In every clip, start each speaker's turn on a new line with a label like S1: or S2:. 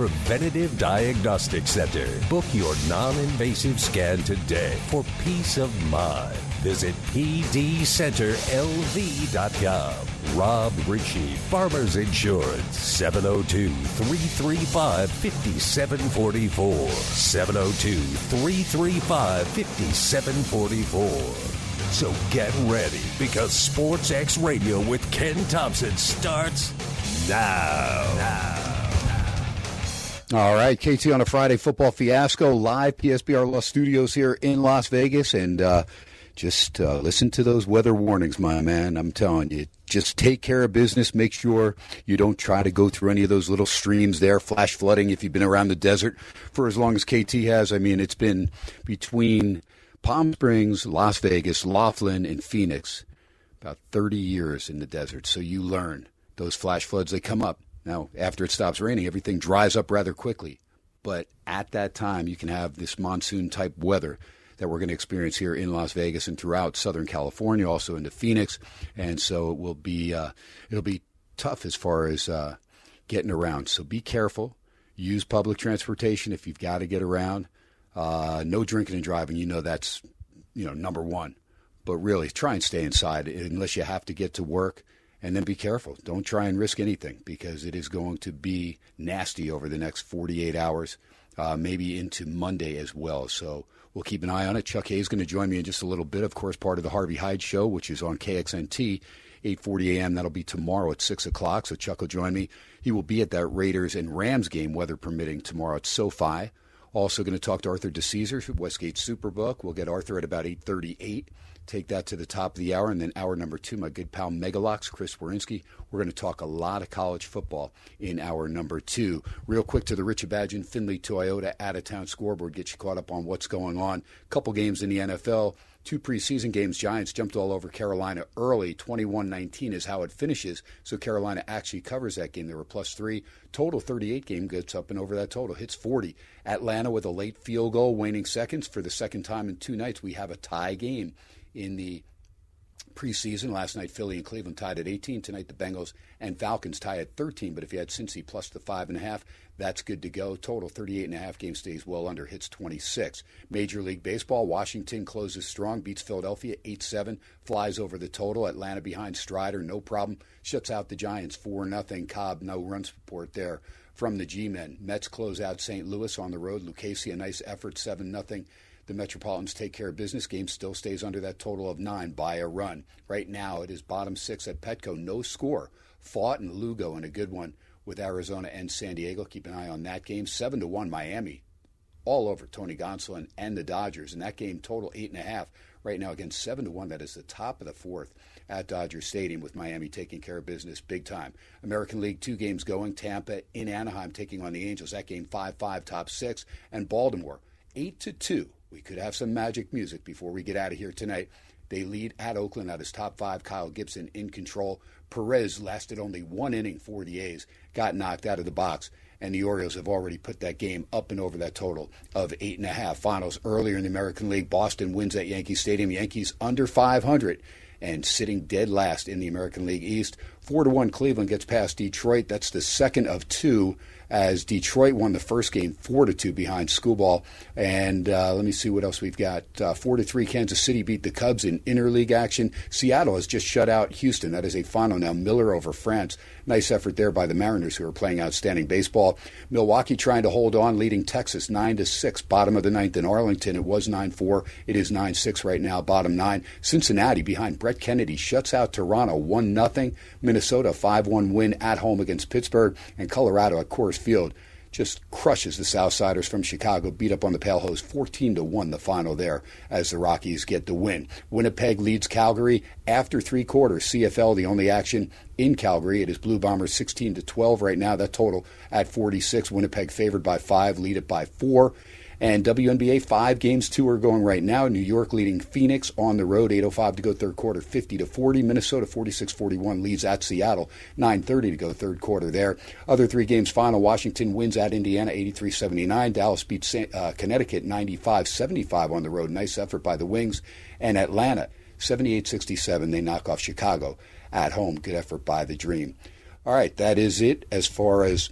S1: Preventative Diagnostic Center. Book your non invasive scan today for peace of mind. Visit pdcenterlv.com. Rob Ritchie, Farmers Insurance, 702 335 5744. 702 335 5744. So get ready because Sports X Radio with Ken Thomson starts now. Now.
S2: All right, KT on a Friday football fiasco live PSBR Law Studios here in Las Vegas, and uh, just uh, listen to those weather warnings, my man. I'm telling you, just take care of business. Make sure you don't try to go through any of those little streams there, flash flooding. If you've been around the desert for as long as KT has, I mean, it's been between Palm Springs, Las Vegas, Laughlin, and Phoenix, about 30 years in the desert. So you learn those flash floods. They come up now, after it stops raining, everything dries up rather quickly. But at that time, you can have this monsoon type weather that we're going to experience here in Las Vegas and throughout Southern California, also into Phoenix, and so it will be uh, it'll be tough as far as uh, getting around. So be careful. Use public transportation if you've got to get around. Uh, no drinking and driving. You know that's you know number one. But really, try and stay inside unless you have to get to work and then be careful. Don't try and risk anything because it is going to be nasty over the next 48 hours, uh, maybe into Monday as well. So we'll keep an eye on it. Chuck Hayes is going to join me in just a little bit. Of course, part of the Harvey Hyde Show, which is on KXNT. 8:40 a.m. That'll be tomorrow at six o'clock. So Chuck will join me. He will be at that Raiders and Rams game, weather permitting, tomorrow at SoFi. Also going to talk to Arthur DiCesare, Westgate Superbook. We'll get Arthur at about 8:38 take that to the top of the hour. And then hour number two, my good pal Megalocks, Chris Werynski. We're going to talk a lot of college football in hour number two. Real quick to the Rich Badgin Findlay Toyota out of town scoreboard, get you caught up on what's going on. Couple games in the NFL. Two preseason games, Giants jumped all over Carolina early. 21 19 is how it finishes. So Carolina actually covers that game. They were plus three. Total 38 game gets up and over that total, hits 40. Atlanta with a late field goal, waning seconds. For the second time in two nights, we have a tie game in the preseason. Last night, Philly and Cleveland tied at 18. Tonight, the Bengals and Falcons tie at 13. But if you had Cincy plus the five and a half, that's good to go. Total 38 and a half game stays well under, hits 26. Major League Baseball, Washington closes strong, beats Philadelphia 8-7, flies over the total. Atlanta behind Strider, no problem. Shuts out the Giants 4 nothing. Cobb, no run support there from the G-men. Mets close out St. Louis on the road. Lucchesi, a nice effort, 7 nothing the Metropolitans take care of business. Game still stays under that total of nine by a run. Right now, it is bottom six at Petco, no score. Pfaadt and Lugo in a good one with Arizona and San Diego. Keep an eye on that game. Seven to one, Miami, all over Tony Gonsolin and the Dodgers. And that game total eight and a half. Right now, against seven to one, that is the top of the fourth at Dodger Stadium with Miami taking care of business big time. American League two games going. Tampa in Anaheim taking on the Angels. That game five five top six, and Baltimore eight to two we could have some magic music before we get out of here tonight. They lead at Oakland at his top five. Kyle Gibson in control. Perez lasted only one inning for the A's, got knocked out of the box, and the Orioles have already put that game up and over that total of eight and a half. Finals earlier in the American League, Boston wins at Yankee Stadium. Yankees under 500 and sitting dead last in the American League East. Four to one, Cleveland gets past Detroit. That's the second of two as Detroit won the first game four to two behind Skubal. And uh, let me see what else we've got. Uh, four to three, Kansas City beat the Cubs in interleague action. Seattle has just shut out Houston. That is a final now. Miller over France. Nice effort there by the Mariners, who are playing outstanding baseball. Milwaukee trying to hold on, leading Texas nine to six. Bottom of the ninth in Arlington. It was nine four. It is nine six right now. Bottom nine. Cincinnati behind Brett Kennedy shuts out Toronto one nothing. Minnesota five one win at home against Pittsburgh, and Colorado of Coors Field just crushes the Southsiders from Chicago, beat up on the Pale Hose 14 to 1 the final there as the Rockies get the win. Winnipeg leads Calgary after three quarters. CFL, the only action in Calgary. It is Blue Bombers 16 to 12 right now. That total at 46. Winnipeg favored by five, lead it by four. And WNBA five games two are going right now. New York leading Phoenix on the road, 8:05 to go third quarter, 50 to 40. Minnesota 46-41 leads at Seattle, 9:30 to go third quarter there. Other three games final: Washington wins at Indiana, 83-79. Dallas beats uh, Connecticut, 95-75 on the road. Nice effort by the Wings. And Atlanta, 78-67. They knock off Chicago at home. Good effort by the Dream. All right, that is it as far as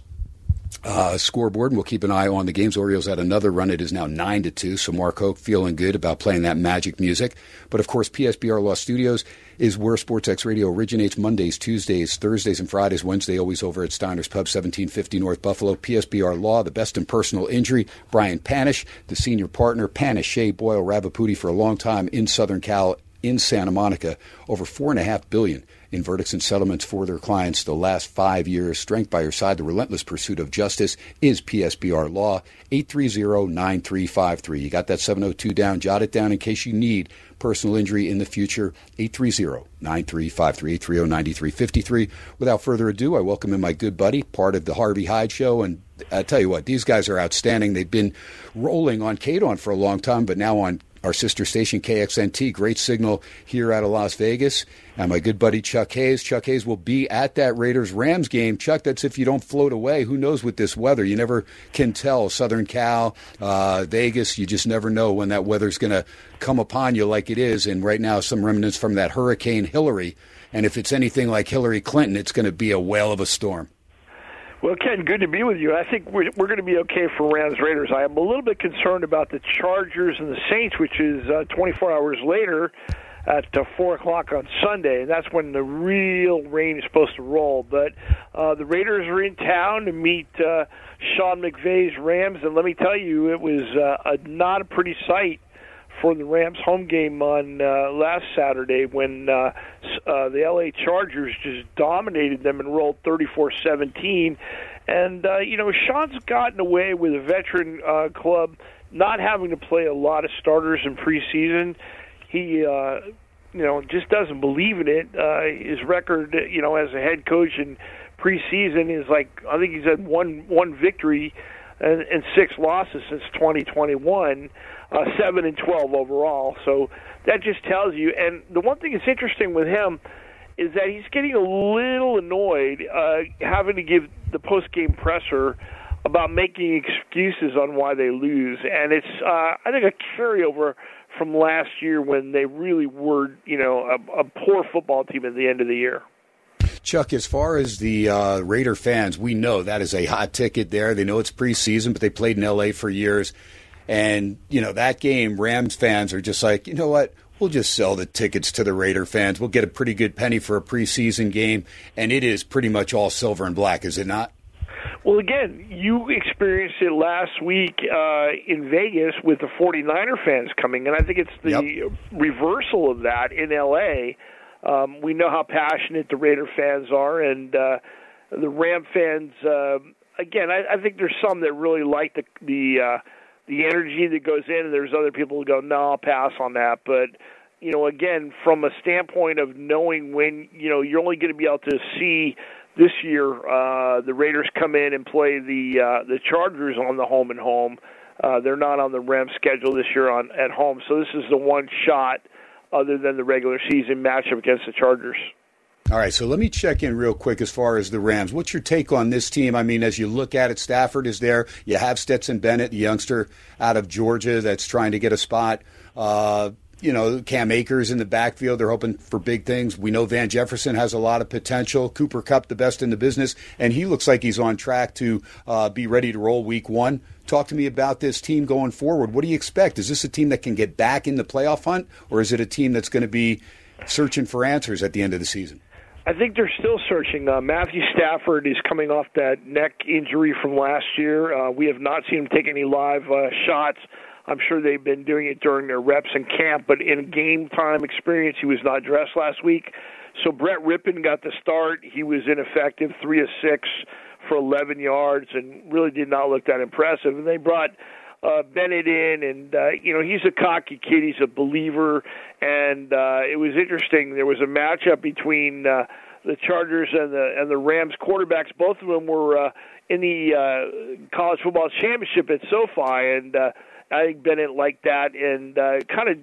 S2: uh, scoreboard, and we'll keep an eye on the games. Orioles had another run. It is now nine to two. So Mark Hoke feeling good about playing that magic music. But of course, PSBR Law Studios is where SportsX Radio originates. Mondays, Tuesdays, Thursdays, and Fridays. Wednesday, always over at Steiner's Pub, 1750 North Buffalo. PSBR Law, the best in personal injury. Brian Panish, the senior partner. Panish, Shea, Boyle, Ravipudi for a long time in Southern Cal, in Santa Monica. Over four and a half billion in verdicts and settlements for their clients the last five years. Strength by your side, the relentless pursuit of justice is PSBR Law, 830-9353. You got that 702 down, jot it down in case you need personal injury in the future, 830-9353, 830-9353. Without further ado, I welcome in my good buddy, part of the Harvey Hyde Show, and I tell you what, these guys are outstanding. They've been rolling on KDON for a long time, but now on our sister station KXNT. Great signal here out of Las Vegas. And my good buddy Chuck Hayes. Chuck Hayes will be at that Raiders Rams game. Chuck, that's if you don't float away. Who knows with this weather? You never can tell. Southern Cal, uh, Vegas, you just never know when that weather's going to come upon you like it is. And right now, some remnants from that Hurricane Hilary. And if it's anything like Hillary Clinton, it's going to be a whale of a storm.
S3: Well, Ken, good to be with you. I think we're, we're going to be okay for Rams Raiders. I am a little bit concerned about the Chargers and the Saints, which is uh, 24 hours later at uh, 4 o'clock on Sunday, and that's when the real rain is supposed to roll. But uh, the Raiders are in town to meet uh, Sean McVay's Rams, and let me tell you, it was uh, a, not a pretty sight for the Rams home game on uh, last Saturday when uh, uh, the LA Chargers just dominated them and rolled 34-17. And uh, you know, Sean's gotten away with a veteran uh, club not having to play a lot of starters in preseason. He uh, you know, just doesn't believe in it. Uh, his record, you know, as a head coach in preseason is like I think he's had one one victory and, and six losses since 2021 uh, seven and twelve overall. So that just tells you. And the one thing that's interesting with him is that he's getting a little annoyed uh, having to give the post game presser about making excuses on why they lose, and it's uh, I think a carryover from last year when they really were you know a, a poor football team at the end of the year.
S2: Chuck, as far as the uh, Raider fans, we know that is a hot ticket there. They know it's preseason, but they played in L.A. for years. And, you know, that game, Rams fans are just like, you know what? We'll just sell the tickets to the Raider fans. We'll get a pretty good penny for a preseason game. And it is pretty much all silver and black, is it not?
S3: Well, again, you experienced it last week uh, in Vegas with the 49er fans coming, and I think it's the yep. reversal of that in L.A. Um, we know how passionate the Raider fans are, and uh, the Ram fans. Uh, again, I, I think there's some that really like the the uh, the energy that goes in, and there's other people who go, no, I'll pass on that. But you know, again, from a standpoint of knowing when you know you're only going to be able to see this year, uh, the Raiders come in and play the uh, the Chargers on the home and home. Uh, they're not on the Rams schedule this year on at home, so this is the one shot other than the regular season matchup against the Chargers.
S2: All right, so let me check in real quick as far as the Rams. What's your take on this team? I mean, as you look at it, Stafford is there. You have Stetson Bennett, the youngster out of Georgia that's trying to get a spot. Uh, you know, Cam Akers in the backfield. They're hoping for big things. We know Van Jefferson has a lot of potential. Cooper Kupp, the best in the business, and he looks like he's on track to uh, be ready to roll week one. Talk to me about this team going forward. What do you expect? Is this a team that can get back in the playoff hunt, or is it a team that's going to be searching for answers at the end of the season?
S3: I think they're still searching. Uh, Matthew Stafford is coming off that neck injury from last year. Uh, we have not seen him take any live uh, shots. I'm sure they've been doing it during their reps in camp, but in game time experience, he was not dressed last week. So Brett Rypien got the start. He was ineffective, three of six for 11 yards and really did not look that impressive. And they brought uh, Bennett in, and uh, you know he's a cocky kid. He's a believer, and uh, it was interesting. There was a matchup between uh, the Chargers and the and the Rams quarterbacks. Both of them were uh, in the uh, college football championship at SoFi, and uh, I think Bennett liked that and uh, kind of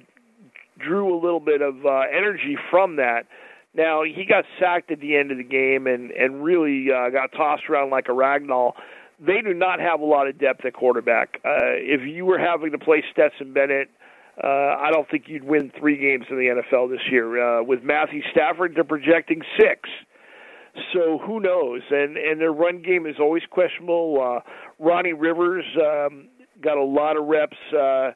S3: drew a little bit of uh, energy from that. Now he got sacked at the end of the game and and really uh, got tossed around like a ragdoll. They do not have a lot of depth at quarterback. Uh, if you were having to play Stetson Bennett, uh, I don't think you'd win three games in the NFL this year. Uh, with Matthew Stafford, they're projecting six. So who knows? And and their run game is always questionable. Uh, Ronnie Rivers um, got a lot of reps. Uh,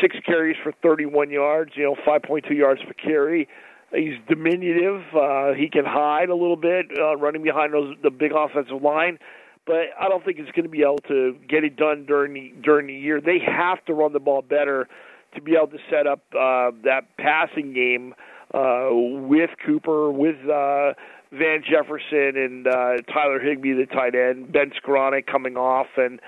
S3: six carries for 31 yards, you know, 5.2 yards per carry. He's diminutive. Uh, he can hide a little bit, uh, running behind those the big offensive line. But I don't think he's going to be able to get it done during the during the year. They have to run the ball better to be able to set up uh, that passing game uh, with Cooper, with uh, Van Jefferson, and uh, Tyler Higbee, the tight end, Ben Skowronek coming off, and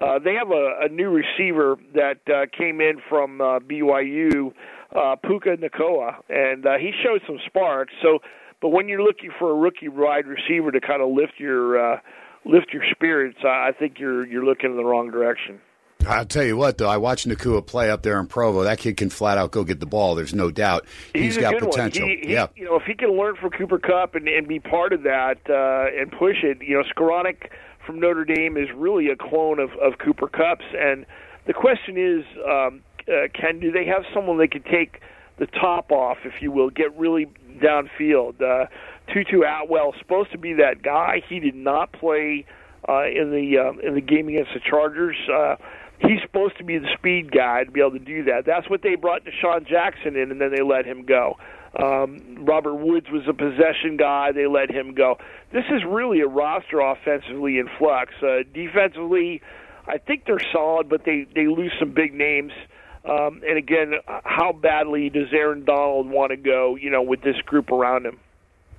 S3: uh, they have a, a new receiver that uh, came in from uh, BYU, uh, Puka Nacua, and uh, he showed some sparks. So, but when you're looking for a rookie wide receiver to kind of lift your uh, lift your spirits, I, I think you're you're looking in the wrong direction.
S2: I'll tell you what, though, I watched Nacua play up there in Provo. That kid can flat out go get the ball. There's no doubt.
S3: He's,
S2: He's got potential.
S3: He, he,
S2: yeah.
S3: You know, if he can learn from Cooper Kupp and, and be part of that uh, and push it, you know, Skowronek from Notre Dame is really a clone of, of Cooper Kupp's. And the question is, um, uh, Ken, do they have someone they could take the top off, if you will, get really downfield? Uh, Tutu Atwell supposed to be that guy. He did not play uh, in the uh, in the game against the Chargers. Uh, he's supposed to be the speed guy to be able to do that. That's what they brought DeSean Jackson in, and then they let him go. Um, Robert Woods was a possession guy. They let him go. This is really a roster offensively in flux. Uh, defensively, I think they're solid, but they they lose some big names. Um, and again, how badly does Aaron Donald want to go? You know, with this group around him.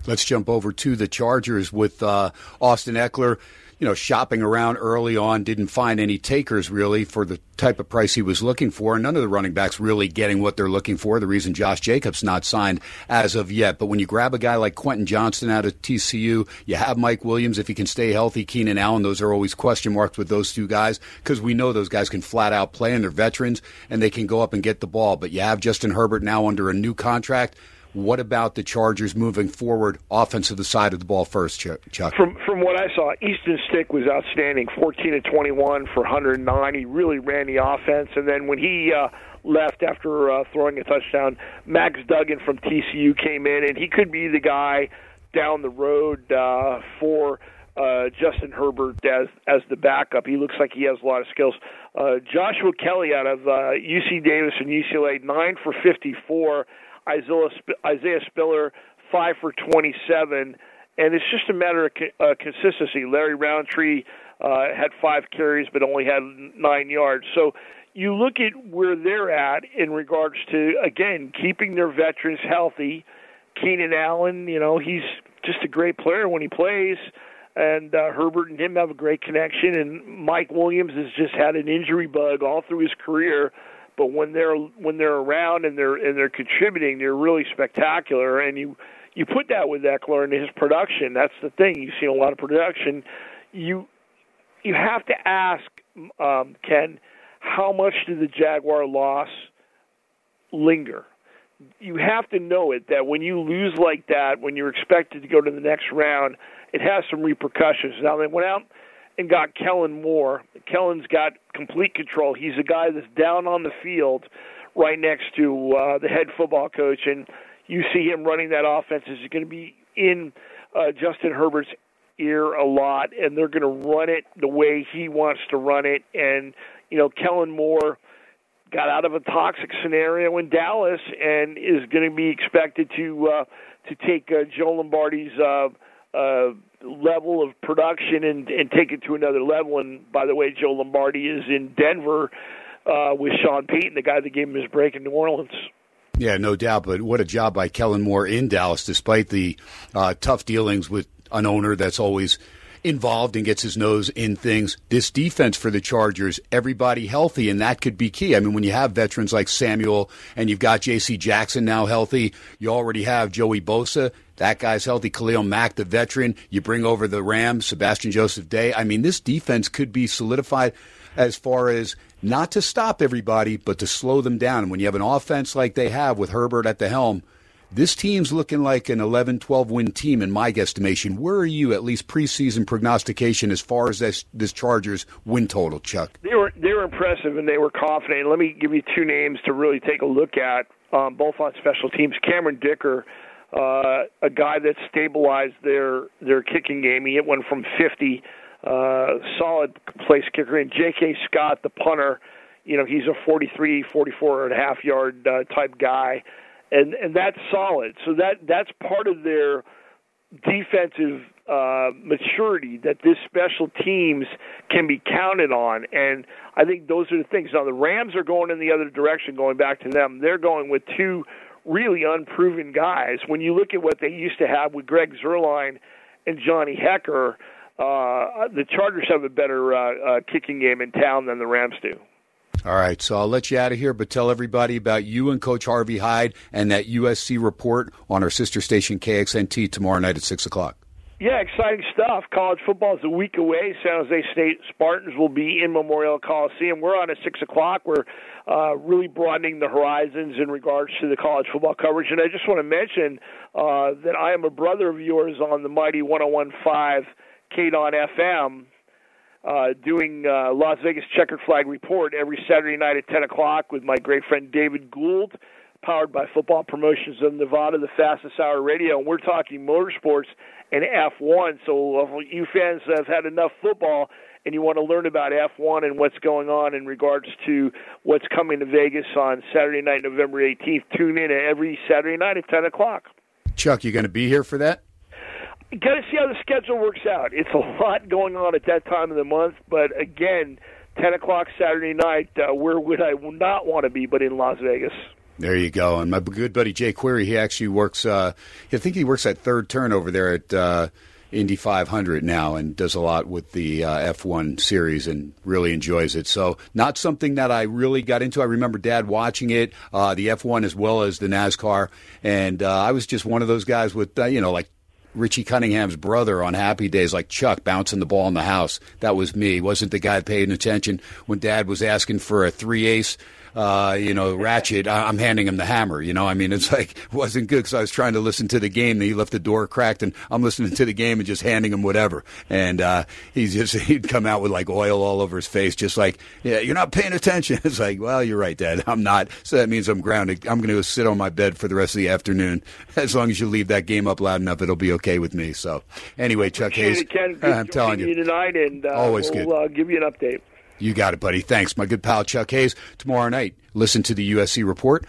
S2: Let's jump over to the Chargers with uh, Austin Ekeler. you know, shopping around early on, didn't find any takers really for the type of price he was looking for. None of the running backs really getting what they're looking for. The reason Josh Jacobs not signed as of yet. But when you grab a guy like Quentin Johnston out of TCU, you have Mike Williams if he can stay healthy. Keenan Allen, those are always question marks with those two guys because we know those guys can flat out play and they're veterans and they can go up and get the ball. But you have Justin Herbert now under a new contract. What about the Chargers moving forward, offense offensive the side of the ball first, Chuck?
S3: From from what I saw, Easton Stick was outstanding, 14 to 21 for 109. He really ran the offense, and then when he uh, left after uh, throwing a touchdown, Max Duggan from TCU came in, and he could be the guy down the road uh, for uh, Justin Herbert as as the backup. He looks like he has a lot of skills. Uh, Joshua Kelley out of uh, UC Davis and UCLA, nine for 54. Isaiah, Spiller, five for 27. And it's just a matter of uh, consistency. Larry Rountree uh, had five carries but only had nine yards. So you look at where they're at in regards to, again, keeping their veterans healthy. Keenan Allen, you know, he's just a great player when he plays. And uh, Herbert and him have a great connection. And Mike Williams has just had an injury bug all through his career but when they're when they're around and they're and they're contributing, they're really spectacular. And you you put that with Ekeler and his production. That's the thing. You see a lot of production. You you have to ask um, Ken, how much did the Jaguar loss linger? You have to know it that when you lose like that, when you're expected to go to the next round, it has some repercussions. Now they went out and got Kellen Moore. Kellen's got complete control. He's a guy that's down on the field right next to uh, the head football coach, and you see him running that offense. Is going to be in uh, Justin Herbert's ear a lot, and they're going to run it the way he wants to run it. And you know, Kellen Moore got out of a toxic scenario in Dallas and is going to be expected to uh, to take uh, Joe Lombardi's. Uh, uh, level of production and, and take it to another level. And by the way, Joe Lombardi is in Denver uh, with Sean Payton, the guy that gave him his break in New Orleans.
S2: Yeah, no doubt. But what a job by Kellen Moore in Dallas, despite the uh, tough dealings with an owner that's always involved and gets his nose in things. This defense for the Chargers, everybody healthy, and that could be key. I mean, when you have veterans like Samuel and you've got J.C. Jackson now healthy, you already have Joey Bosa. That guy's healthy. Khalil Mack, the veteran. You bring over the Rams, Sebastian Joseph Day. I mean, this defense could be solidified as far as not to stop everybody, but to slow them down. And when you have an offense like they have with Herbert at the helm, this team's looking like an 11 12 win team in my guesstimation. Where are you, at least preseason prognostication, as far as this, this Chargers win total, Chuck?
S3: They were, they were impressive and they were confident. Let me give you two names to really take a look at, um, both on special teams. Cameron Dicker. Uh, a guy that stabilized their their kicking game. He one from 50 uh, solid place kicker. And J.K. Scott, the punter, you know, he's a 43, 44 and a half yard uh, type guy, and and that's solid. So that that's part of their defensive uh, maturity that this special teams can be counted on, and I think those are the things. Now the Rams are going in the other direction, going back to them. They're going with two really unproven guys. When you look at what they used to have with Greg Zuerlein and Johnny Hekker, uh, the Chargers have a better uh, uh, kicking game in town than the Rams do.
S2: All right, so I'll let you out of here, but tell everybody about you and Coach Harvey Hyde and that USC report on our sister station KXNT tomorrow night at six o'clock.
S3: Yeah, exciting stuff. College football is a week away. San Jose State Spartans will be in Memorial Coliseum. We're on at six o'clock. We're uh, really broadening the horizons in regards to the college football coverage. And I just want to mention uh, that I am a brother of yours on the mighty 1015 KDON FM, uh, doing uh, Las Vegas Checkered Flag Report every Saturday night at 10 o'clock with my great friend David Gould, powered by Football Promotions of Nevada, the fastest hour radio. And we're talking motorsports and F1. So if you fans have had enough football and you want to learn about F1 and what's going on in regards to what's coming to Vegas on Saturday night, November 18th, tune in every Saturday night at 10 o'clock.
S2: Chuck, you going to be here for that?
S3: got to see how the schedule works out. It's a lot going on at that time of the month, but again, 10 o'clock Saturday night, uh, where would I not want to be but in Las Vegas?
S2: There you go. And my good buddy Jay Query, he actually works, uh, I think he works at third turn over there at uh, Indy 500 now and does a lot with the uh, F1 series and really enjoys it. So, not something that I really got into. I remember dad watching it, uh, the F1 as well as the NASCAR. And uh, I was just one of those guys with, uh, you know, like Richie Cunningham's brother on happy days, like Chuck bouncing the ball in the house. That was me. Wasn't the guy paying attention when Dad was asking for a three ace uh, you know, Ratchet, I'm handing him the hammer. You know, I mean, it's like it wasn't good because I was trying to listen to the game. And he left the door cracked, and I'm listening to the game and just handing him whatever. And uh, he's just he'd come out with like oil all over his face, just like, yeah, you're not paying attention. It's like, well, you're right, Dad. I'm not. So that means I'm grounded. I'm going to sit on my bed for the rest of the afternoon. As long as you leave that game up loud enough, it'll be okay with me. So anyway, Chuck Hayes,
S3: Ken, I'm
S2: telling you,
S3: tonight, and uh,
S2: always
S3: we'll,
S2: good.
S3: Uh, give you an update.
S2: You got it, buddy. Thanks, my good pal Chuck Hayes. Tomorrow night, listen to the USC report.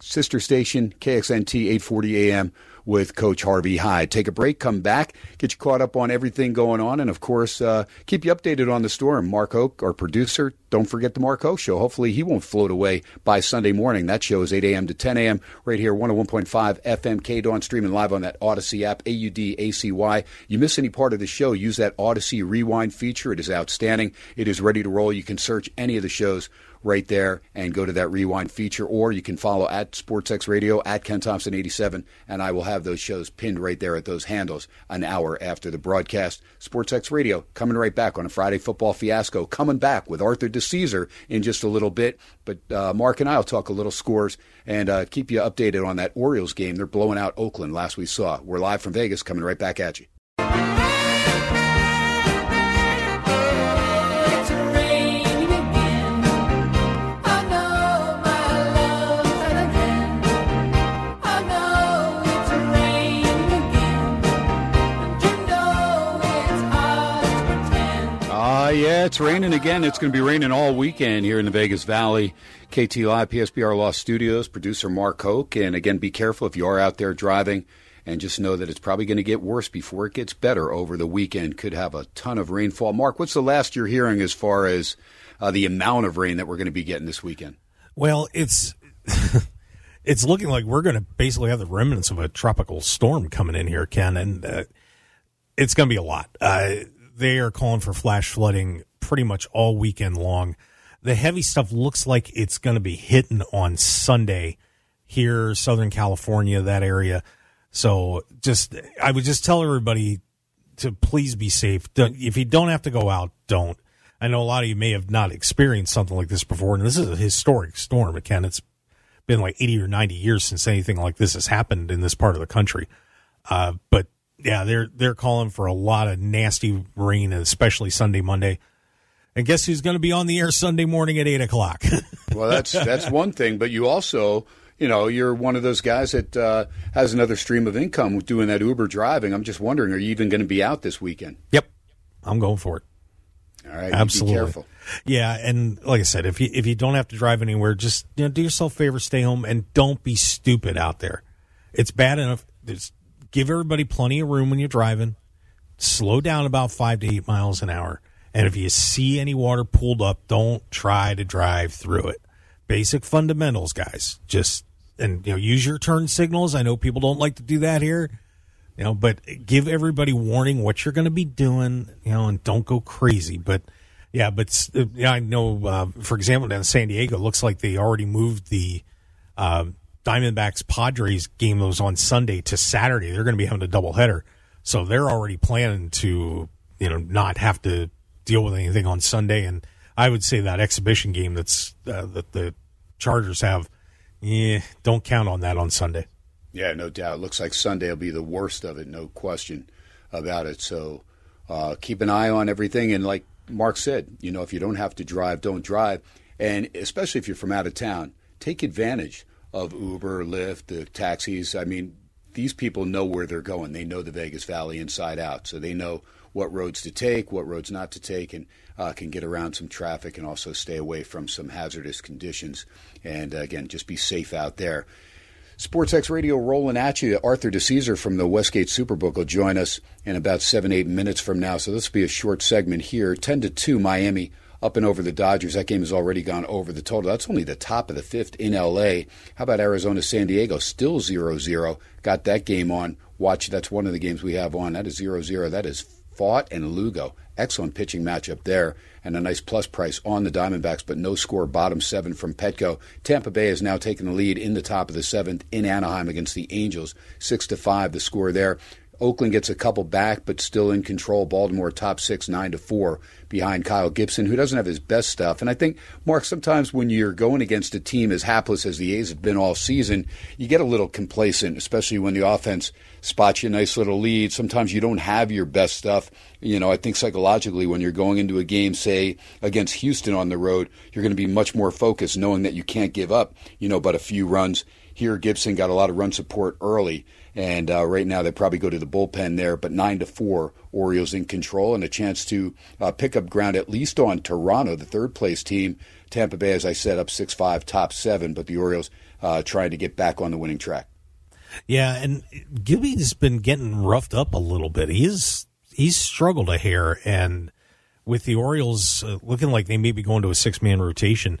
S2: Sister station, KXNT 840 AM with Coach Harvey Hyde. Take a break, come back, get you caught up on everything going on, and of course, uh, keep you updated on the storm. Mark Hoke, our producer, don't forget the Mark Hoke Show. Hopefully, he won't float away by Sunday morning. That show is 8 a.m. to 10 a.m. right here, 101.5 FM Dawn streaming live on that Audacy app, A U D A C Y. You miss any part of the show, use that Audacy rewind feature. It is outstanding. It is ready to roll. You can search any of the shows right there and go to that rewind feature, or you can follow at SportsX Radio at Ken Thomson 87, and I will have those shows pinned right there at those handles an hour after the broadcast. SportsX Radio coming right back on a Friday football fiasco, coming back with Arthur DiCesare in just a little bit. But uh, Mark and I will talk a little scores and uh, keep you updated on that Orioles game. They're blowing out Oakland last we saw. We're live from Vegas, coming right back at you. Uh, yeah, it's raining again. It's going to be raining all weekend here in the Vegas Valley. KT Live, PSBR Law Studios, producer Mark Hoke. And again, be careful if you are out there driving and just know that it's probably going to get worse before it gets better over the weekend. Could have a ton of rainfall. Mark, what's the last you're hearing as far as uh, the amount of rain that we're going to be getting this weekend?
S4: Well, it's. it's looking like we're going to basically have the remnants of a tropical storm coming in here, Ken, and uh, it's going to be a lot. Uh, they are calling for flash flooding pretty much all weekend long. The heavy stuff looks like it's going to be hitting on Sunday here, Southern California, that area. So just, I would just tell everybody to please be safe. If you don't have to go out, don't. I know a lot of you may have not experienced something like this before, and this is a historic storm, Ken. It's been like 80 or 90 years since anything like this has happened in this part of the country. Uh, but yeah, they're they're calling for a lot of nasty rain, especially Sunday, Monday. And guess who's going to be on the air Sunday morning at eight o'clock?
S2: Well, that's that's one thing, but you also, you know, you're one of those guys that uh, has another stream of income with doing that Uber driving. I'm just wondering, are you even going to be out this weekend?
S4: yep, I'm going for it.
S2: All right,
S4: Absolutely.
S2: Be careful.
S4: Yeah, and like I said, if you if you don't have to drive anywhere, just you know, do yourself a favor, stay home, and don't be stupid out there. It's bad enough. Just give everybody plenty of room when you're driving. Slow down about five to eight miles an hour, and if you see any water pooled up, don't try to drive through it. Basic fundamentals, guys. Just and you know, use your turn signals. I know people don't like to do that here you know but give everybody warning what you're going to be doing you know and don't go crazy but yeah but yeah i know uh, for example down in san diego looks like they already moved the uh, diamondbacks padres game that was on sunday to saturday they're going to be having a doubleheader so they're already planning to you know not have to deal with anything on sunday and i would say that exhibition game that's uh, that the chargers have yeah don't count on that on sunday
S2: Yeah, no doubt. Looks like Sunday will be the worst of it, no question about it. So uh, keep an eye on everything. And like Mark said, you know, if you don't have to drive, don't drive. And especially if you're from out of town, take advantage of Uber, Lyft, the taxis. I mean, these people know where they're going. They know the Vegas Valley inside out. So they know what roads to take, what roads not to take, and uh, can get around some traffic and also stay away from some hazardous conditions. And uh, again, just be safe out there. SportsX Radio rolling at you. Arthur DiCesare from the Westgate Superbook will join us in about seven, eight minutes from now. So this will be a short segment here. 10 to 2, Miami up and over the Dodgers. That game has already gone over the total. That's only the top of the fifth in LA. How about Arizona San Diego? Still 0 0. Got that game on. Watch, that's one of the games we have on. That is 0 0. That is Pfaadt and Lugo. Excellent pitching matchup there, and a nice plus price on the Diamondbacks, but no score bottom seven from Petco. Tampa Bay has now taken the lead in the top of the seventh in Anaheim against the Angels, six to five. The score there. Oakland gets a couple back, but still in control. Baltimore top six, nine to four, behind Kyle Gibson, who doesn't have his best stuff. And I think, Mark, sometimes when you're going against a team as hapless as the A's have been all season, you get a little complacent, especially when the offense spots you a nice little lead. Sometimes you don't have your best stuff. You know, I think psychologically, when you're going into a game, say against Houston on the road, you're going to be much more focused, knowing that you can't give up, you know, but a few runs. Here, Gibson got a lot of run support early. And uh, right now, they probably go to the bullpen there. But nine to four, Orioles in control and a chance to uh, pick up ground at least on Toronto, the third place team. Tampa Bay, as I said, up six five, top seven. But the Orioles uh, trying to get back on the winning track.
S4: Yeah, and Gibby's been getting roughed up a little bit. He's he's struggled a hair, and with the Orioles uh, looking like they may be going to a six man rotation,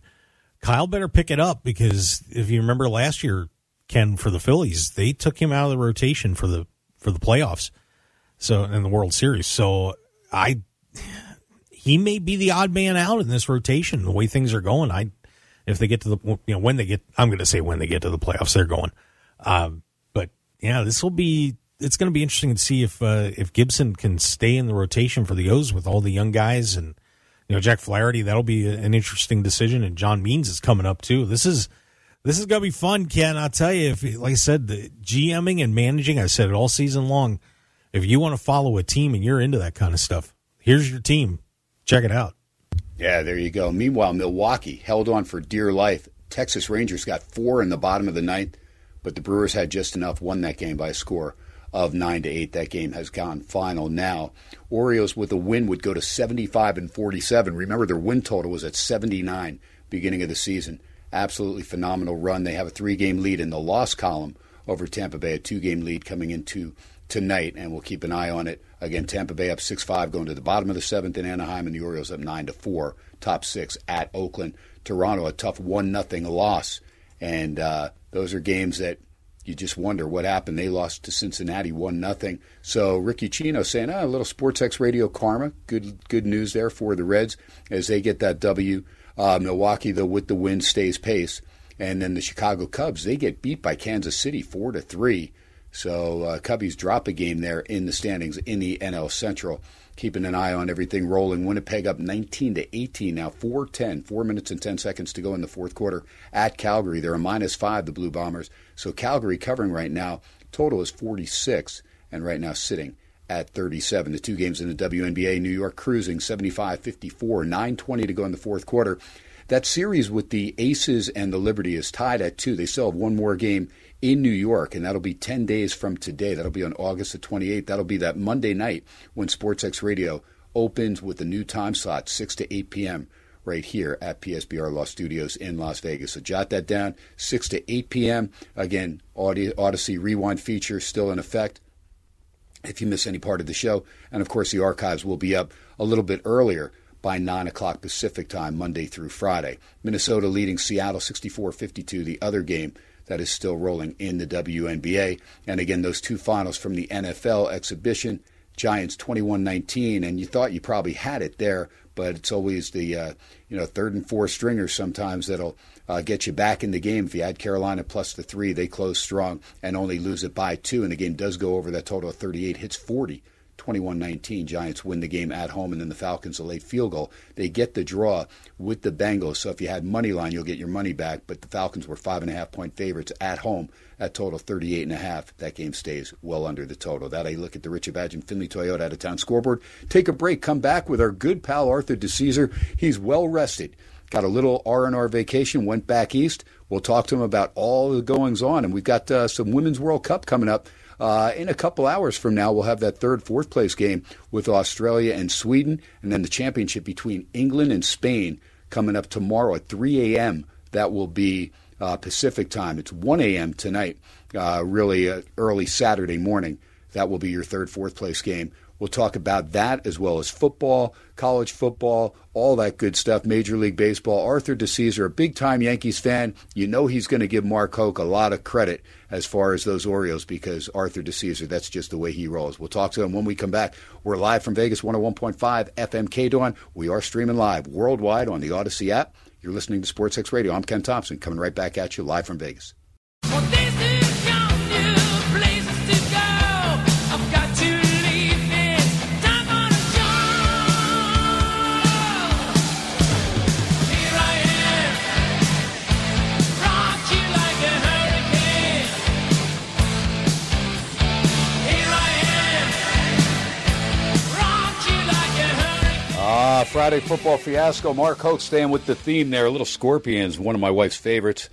S4: Kyle better pick it up because if you remember last year, Ken for the Phillies, they took him out of the rotation for the for the playoffs, so in the World Series. So I he may be the odd man out in this rotation the way things are going. I if they get to the you know when they get I'm going to say when they get to the playoffs they're going. Um, but yeah, this will be it's going to be interesting to see if uh, if Gibson can stay in the rotation for the O's with all the young guys and you know Jack Flaherty. That'll be an interesting decision. And John Means is coming up too. This is this is going to be fun, Ken. I'll tell you. If like I said, the GMing and managing, I said it all season long. If you want to follow a team and you're into that kind of stuff, here's your team. Check it out.
S2: Yeah, there you go. Meanwhile, Milwaukee held on for dear life. Texas Rangers got four in the bottom of the ninth, but the Brewers had just enough, won that game by a score of nine to eight. That game has gone final now. Orioles with a win would go to 75 and 47. Remember, their win total was at 79 beginning of the season. Absolutely phenomenal run. They have a three game lead in the loss column over Tampa Bay, a two game lead coming into tonight, and we'll keep an eye on it. Again, Tampa Bay up 6 5, going to the bottom of the seventh in Anaheim, and the Orioles up 9 to 4, top six at Oakland. Toronto, a tough 1 nothing loss. And uh, those are games that you just wonder what happened. They lost to Cincinnati one nothing. So Ricky Chino saying, "Ah, a little Sports X Radio karma. Good good news there for the Reds as they get that W. Uh, Milwaukee though with the win stays pace, and then the Chicago Cubs they get beat by Kansas City four to three. So uh, Cubbies drop a game there in the standings in the NL Central. Keeping an eye on everything rolling. Winnipeg up 19 to 18 now. 4-10, four minutes and 10 seconds to go in the fourth quarter at Calgary. They're a minus five, the Blue Bombers. So Calgary covering right now. Total is 46, and right now sitting at 37. The two games in the WNBA. New York cruising 75-54, 9:20 to go in the fourth quarter. That series with the Aces and the Liberty is tied at two. They still have one more game in New York, and that'll be 10 days from today. That'll be on August the 28th. That'll be that Monday night when SportsX Radio opens with a new time slot, 6 to 8 p.m., right here at PSBR Law Studios in Las Vegas. So jot that down, 6 to 8 p.m. Again, Audacy Rewind feature still in effect if you miss any part of the show. And of course, the archives will be up a little bit earlier by 9 o'clock Pacific time, Monday through Friday. Minnesota leading Seattle 64 52, the other game that is still rolling in the WNBA. And again, those two finals from the NFL exhibition Giants 21 19. And you thought you probably had it there, but it's always the uh, you know third and fourth stringers sometimes that'll uh, get you back in the game. If you had Carolina plus the three, they close strong and only lose it by two. And the game does go over that total of 38, hits 40 21 19. Giants win the game at home, and then the Falcons, a late field goal. They get the draw with the Bengals. So if you had money line, you'll get your money back. But the Falcons were five and a half point favorites at home at total 38 and a half. That game stays well under the total. That I look at the Richard Badge Findlay Toyota out of town scoreboard. Take a break. Come back with our good pal Arthur DiCesare. He's well rested. Got a little R&R vacation, went back east. We'll talk to him about all the goings on, and we've got uh, some Women's World Cup coming up uh, in a couple hours from now, we'll have that third, fourth place game with Australia and Sweden, and then the championship between England and Spain coming up tomorrow at 3 a.m. That will be uh, Pacific time. It's 1 a.m. tonight, uh, really uh, early Saturday morning. That will be your third, fourth place game. We'll talk about that as well as football, college football, all that good stuff, Major League Baseball. Arthur DiCesare, a big time Yankees fan. You know he's going to give Mark Hoke a lot of credit as far as those Orioles because Arthur DiCesare, that's just the way he rolls. We'll talk to him when we come back. We're live from Vegas 101.5 FM K Dawn. We are streaming live worldwide on the Audacy app. You're listening to Sports X Radio. I'm Ken Thomson coming right back at you live from Vegas. Uh, Friday football fiasco. Mark Hoke staying with the theme there. Little Scorpions, one of my wife's favorites.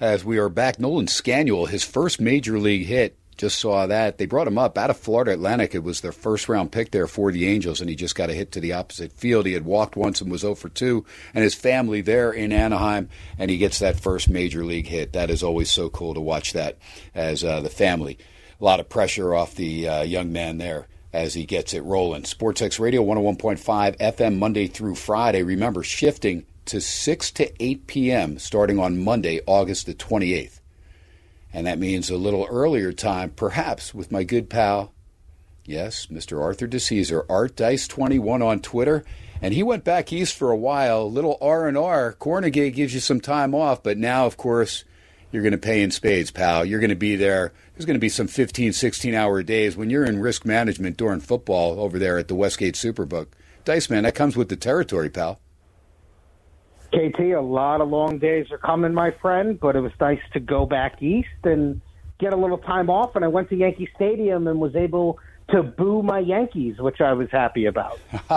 S2: As we are back, Nolan Schanuel, his first major league hit. Just saw that. They brought him up out of Florida Atlantic. It was their first round pick there for the Angels, and he just got a hit to the opposite field. He had walked once and was 0 for 2, and his family there in Anaheim, and he gets that first major league hit. That is always so cool to watch that as uh, the family. A lot of pressure off the uh, young man there as he gets it rolling. SportsX Radio 101.5 FM Monday through Friday. Remember, shifting to 6 to 8 p.m. starting on Monday, August the 28th. And that means a little earlier time, perhaps, with my good pal, yes, Mr. Arthur DiCesare, Art Dice 21 on Twitter. And he went back east for a while. Little R and R. Cornegate gives you some time off, but now, of course, you're going to pay in spades, pal. You're going to be there. There's going to be some 15, 16 hour days when you're in risk management during football over there at the Westgate Superbook. Dice man, that comes with the territory, pal.
S5: KT, a lot of long days are coming, my friend, but it was nice to go back east and get a little time off. And I went to Yankee Stadium and was able to boo my Yankees, which I was happy about.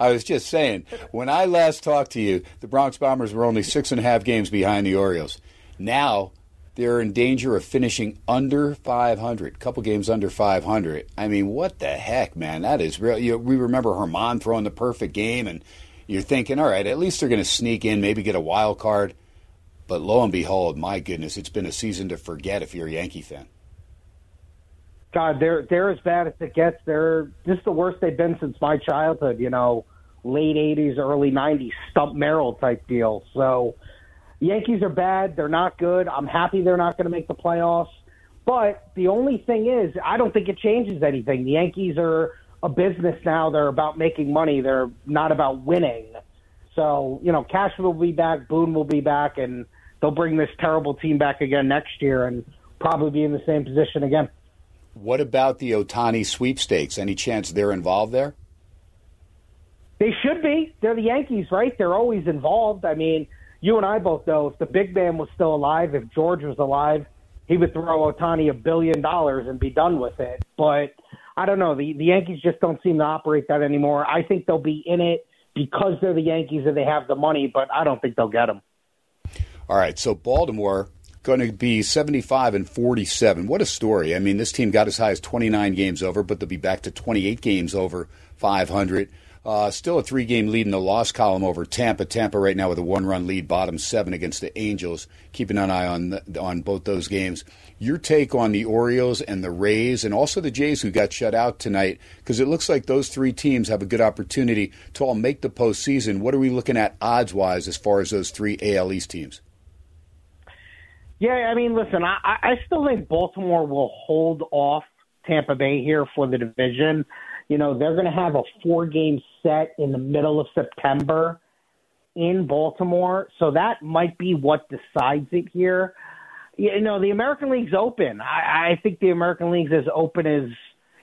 S2: I was just saying, when I last talked to you, the Bronx Bombers were only six and a half games behind the Orioles. Now they're in danger of finishing under 500, a couple games under 500. I mean, what the heck, man? That is real. You know, we remember Germán throwing the perfect game, and you're thinking, all right, at least they're going to sneak in, maybe get a wild card. But lo and behold, my goodness, it's been a season to forget if you're a Yankee fan.
S5: God, they're they're as bad as it gets. They're is the worst they've been since my childhood. You know, late '80s, early '90s, Stump Merrill type deal. So Yankees are bad. They're not good. I'm happy they're not going to make the playoffs. But the only thing is, I don't think it changes anything. The Yankees are a business now. They're about making money. They're not about winning. So, you know, Cashman will be back, Boone will be back, and they'll bring this terrible team back again next year and probably be in the same position again.
S2: What about the Ohtani sweepstakes? Any chance they're involved there?
S5: They should be. They're the Yankees, right? They're always involved. I mean, you and I both know if the big man was still alive, if George was alive, he would throw Ohtani a billion dollars and be done with it. But I don't know. The the Yankees just don't seem to operate that anymore. I think they'll be in it because they're the Yankees and they have the money, but I don't think they'll get them.
S2: All right, so Baltimore going to be 75 and 47. What a story. I mean, this team got as high as 29 games over, but they'll be back to 28 games over 500. Uh, still a three game lead in the loss column over Tampa. Tampa right now with a one run lead, bottom seven against the Angels. Keeping an eye on the, on both those games. Your take on the Orioles and the Rays, and also the Jays who got shut out tonight, because it looks like those three teams have a good opportunity to all make the postseason. What are we looking at odds wise as far as those three AL East teams?
S5: Yeah, I mean, listen, I, I still think Baltimore will hold off Tampa Bay here for the division. You know, they're going to have a four game set in the middle of September in Baltimore. So that might be what decides it here. You know, the American League's open. I, I think the American League's as open as,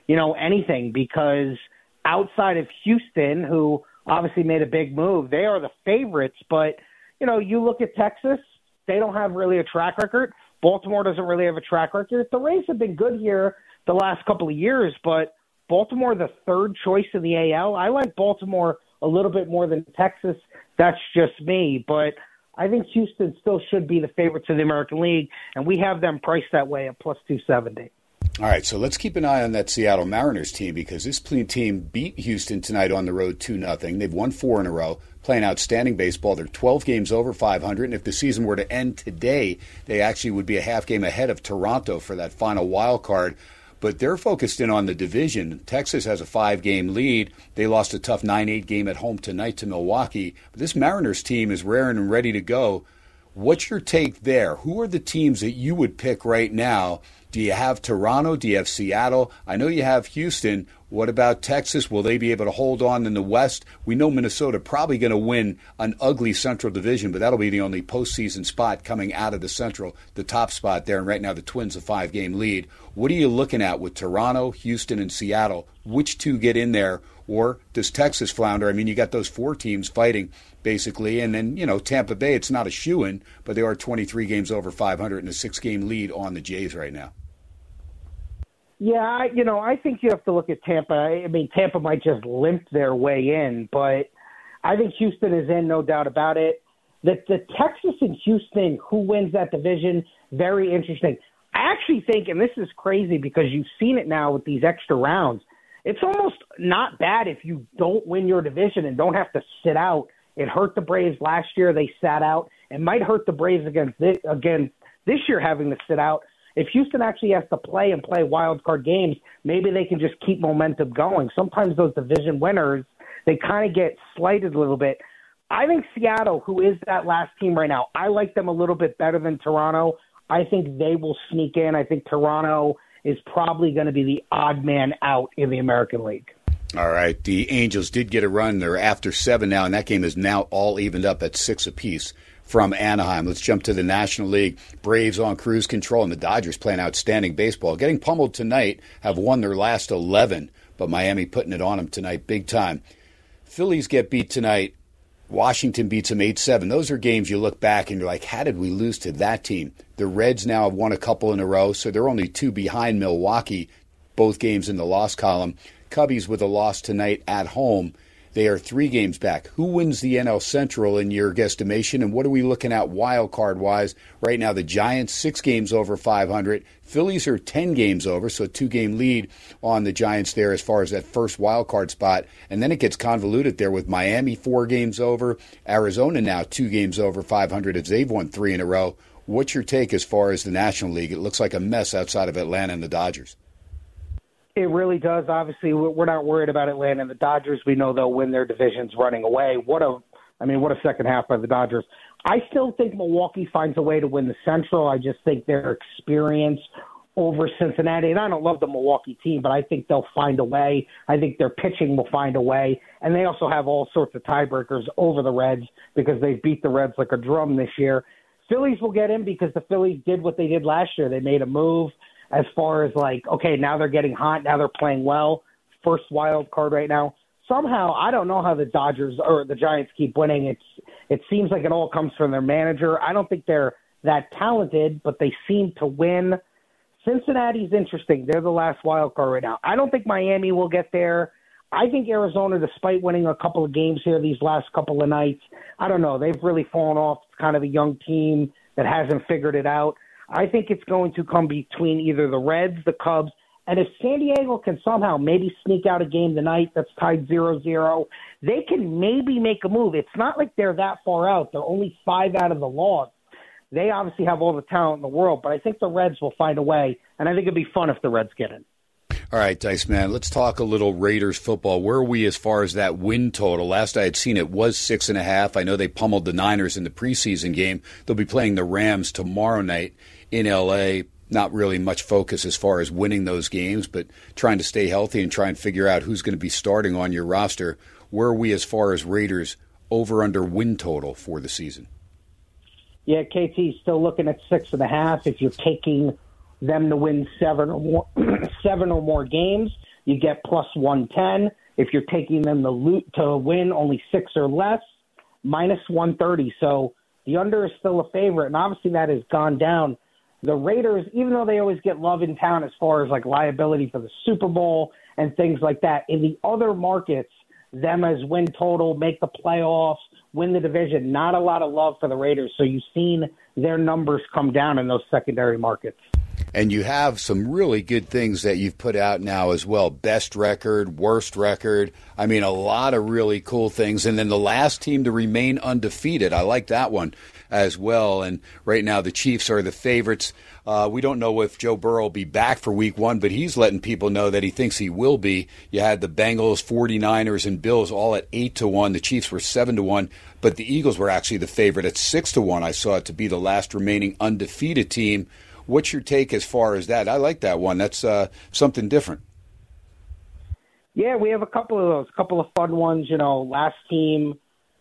S5: you know, anything because outside of Houston, who obviously made a big move, they are the favorites. But, you know, you look at Texas, they don't have really a track record. Baltimore doesn't really have a track record. The Rays have been good here the last couple of years, but Baltimore the third choice in the AL. I like Baltimore a little bit more than Texas. That's just me, but I think Houston still should be the favorites of the American League, and we have them priced that way at plus 270.
S2: All right, so let's keep an eye on that Seattle Mariners team because this team beat Houston tonight on the road 2 0. They've won four in a row, playing outstanding baseball. They're 12 games over 500, and if the season were to end today, they actually would be a half game ahead of Toronto for that final wild card but they're focused in on the division. Texas has a five game lead. They lost a tough 9 8 game at home tonight to Milwaukee. But this Mariners team is raring and ready to go. What's your take there? Who are the teams that you would pick right now? Do you have Toronto? Do you have Seattle? I know you have Houston. What about Texas? Will they be able to hold on in the West? We know Minnesota probably going to win an ugly Central Division, but that'll be the only postseason spot coming out of the Central, the top spot there. And right now, the Twins a five game lead. What are you looking at with Toronto, Houston, and Seattle? Which two get in there? Or does Texas flounder? I mean, you got those four teams fighting basically, and then you know Tampa Bay. It's not a shoe in, but they are 23 games over 500 and a six game lead on the Jays right now.
S5: Yeah, I, you know, I think you have to look at Tampa. I mean, Tampa might just limp their way in, but I think Houston is in, no doubt about it. The, the Texas and Houston, who wins that division, very interesting. I actually think, and this is crazy because you've seen it now with these extra rounds, it's almost not bad if you don't win your division and don't have to sit out. It hurt the Braves last year; they sat out. It might hurt the Braves against this, again this year having to sit out. If Houston actually has to play and play wild card games, maybe they can just keep momentum going. Sometimes those division winners they kind of get slighted a little bit. I think Seattle, who is that last team right now, I like them a little bit better than Toronto. I think they will sneak in. I think Toronto is probably going to be the odd man out in the American League.
S2: All right. The Angels did get a run. They're after seven now, and that game is now all evened up at six apiece from Anaheim. Let's jump to the National League. Braves on cruise control, and the Dodgers playing outstanding baseball. Getting pummeled tonight, have won their last 11, but Miami putting it on them tonight big time. Phillies get beat tonight Washington beats them 8 7. Those are games you look back and you're like, how did we lose to that team? The Reds now have won a couple in a row, so they're only two behind Milwaukee, both games in the loss column. Cubbies with a loss tonight at home. They are three games back. Who wins the NL Central in your guesstimation? And what are we looking at wild card wise? Right now, the Giants, six games over 500. Phillies are 10 games over, so a two game lead on the Giants there as far as that first wild card spot. And then it gets convoluted there with Miami, four games over. Arizona now, two games over 500 as they've won three in a row. What's your take as far as the National League? It looks like a mess outside of Atlanta and the Dodgers.
S5: It really does. Obviously, we're not worried about Atlanta and the Dodgers. We know they'll win their divisions running away. What a, I mean, what a second half by the Dodgers. I still think Milwaukee finds a way to win the Central. I just think their experience over Cincinnati, and I don't love the Milwaukee team, but I think they'll find a way. I think their pitching will find a way, and they also have all sorts of tiebreakers over the Reds because they beat the Reds like a drum this year. Phillies will get in because the Phillies did what they did last year. They made a move as far as like, okay, now they're getting hot, now they're playing well. First wild card right now. Somehow, I don't know how the Dodgers or the Giants keep winning. It's it seems like it all comes from their manager. I don't think they're that talented, but they seem to win. Cincinnati's interesting. They're the last wild card right now. I don't think Miami will get there. I think Arizona, despite winning a couple of games here these last couple of nights, I don't know. They've really fallen off. It's kind of a young team that hasn't figured it out. I think it's going to come between either the Reds, the Cubs, and if San Diego can somehow maybe sneak out a game tonight that's tied zero zero, they can maybe make a move. It's not like they're that far out. They're only five out of the loss. They obviously have all the talent in the world, but I think the Reds will find a way, and I think it'd be fun if the Reds get in.
S2: All right, Dice Man, let's talk a little Raiders football. Where are we as far as that win total? Last I had seen it was six and a half. I know they pummeled the Niners in the preseason game. They'll be playing the Rams tomorrow night in LA. Not really much focus as far as winning those games, but trying to stay healthy and try and figure out who's going to be starting on your roster. Where are we as far as Raiders over under win total for the season?
S5: Yeah, KT still looking at six and a half. If you're taking them to win seven or more, seven or more games, you get plus one ten. If you're taking them to loot to win only six or less, minus one thirty. So the under is still a favorite, and obviously that has gone down. The Raiders, even though they always get love in town as far as like liability for the Super Bowl and things like that, in the other markets, them as win total, make the playoffs, win the division. Not a lot of love for the Raiders. So you've seen their numbers come down in those secondary markets.
S2: And you have some really good things that you've put out now as well. Best record, worst record. I mean, a lot of really cool things. And then the last team to remain undefeated. I like that one as well. And right now, the Chiefs are the favorites. Uh, we don't know if Joe Burrow will be back for week one, but he's letting people know that he thinks he will be. You had the Bengals, 49ers, and Bills all at 8 to 1. The Chiefs were 7 to 1, but the Eagles were actually the favorite at 6 to 1. I saw it to be the last remaining undefeated team. What's your take as far as that? I like that one. That's uh, something different.
S5: Yeah, we have a couple of those, a couple of fun ones. You know, last team,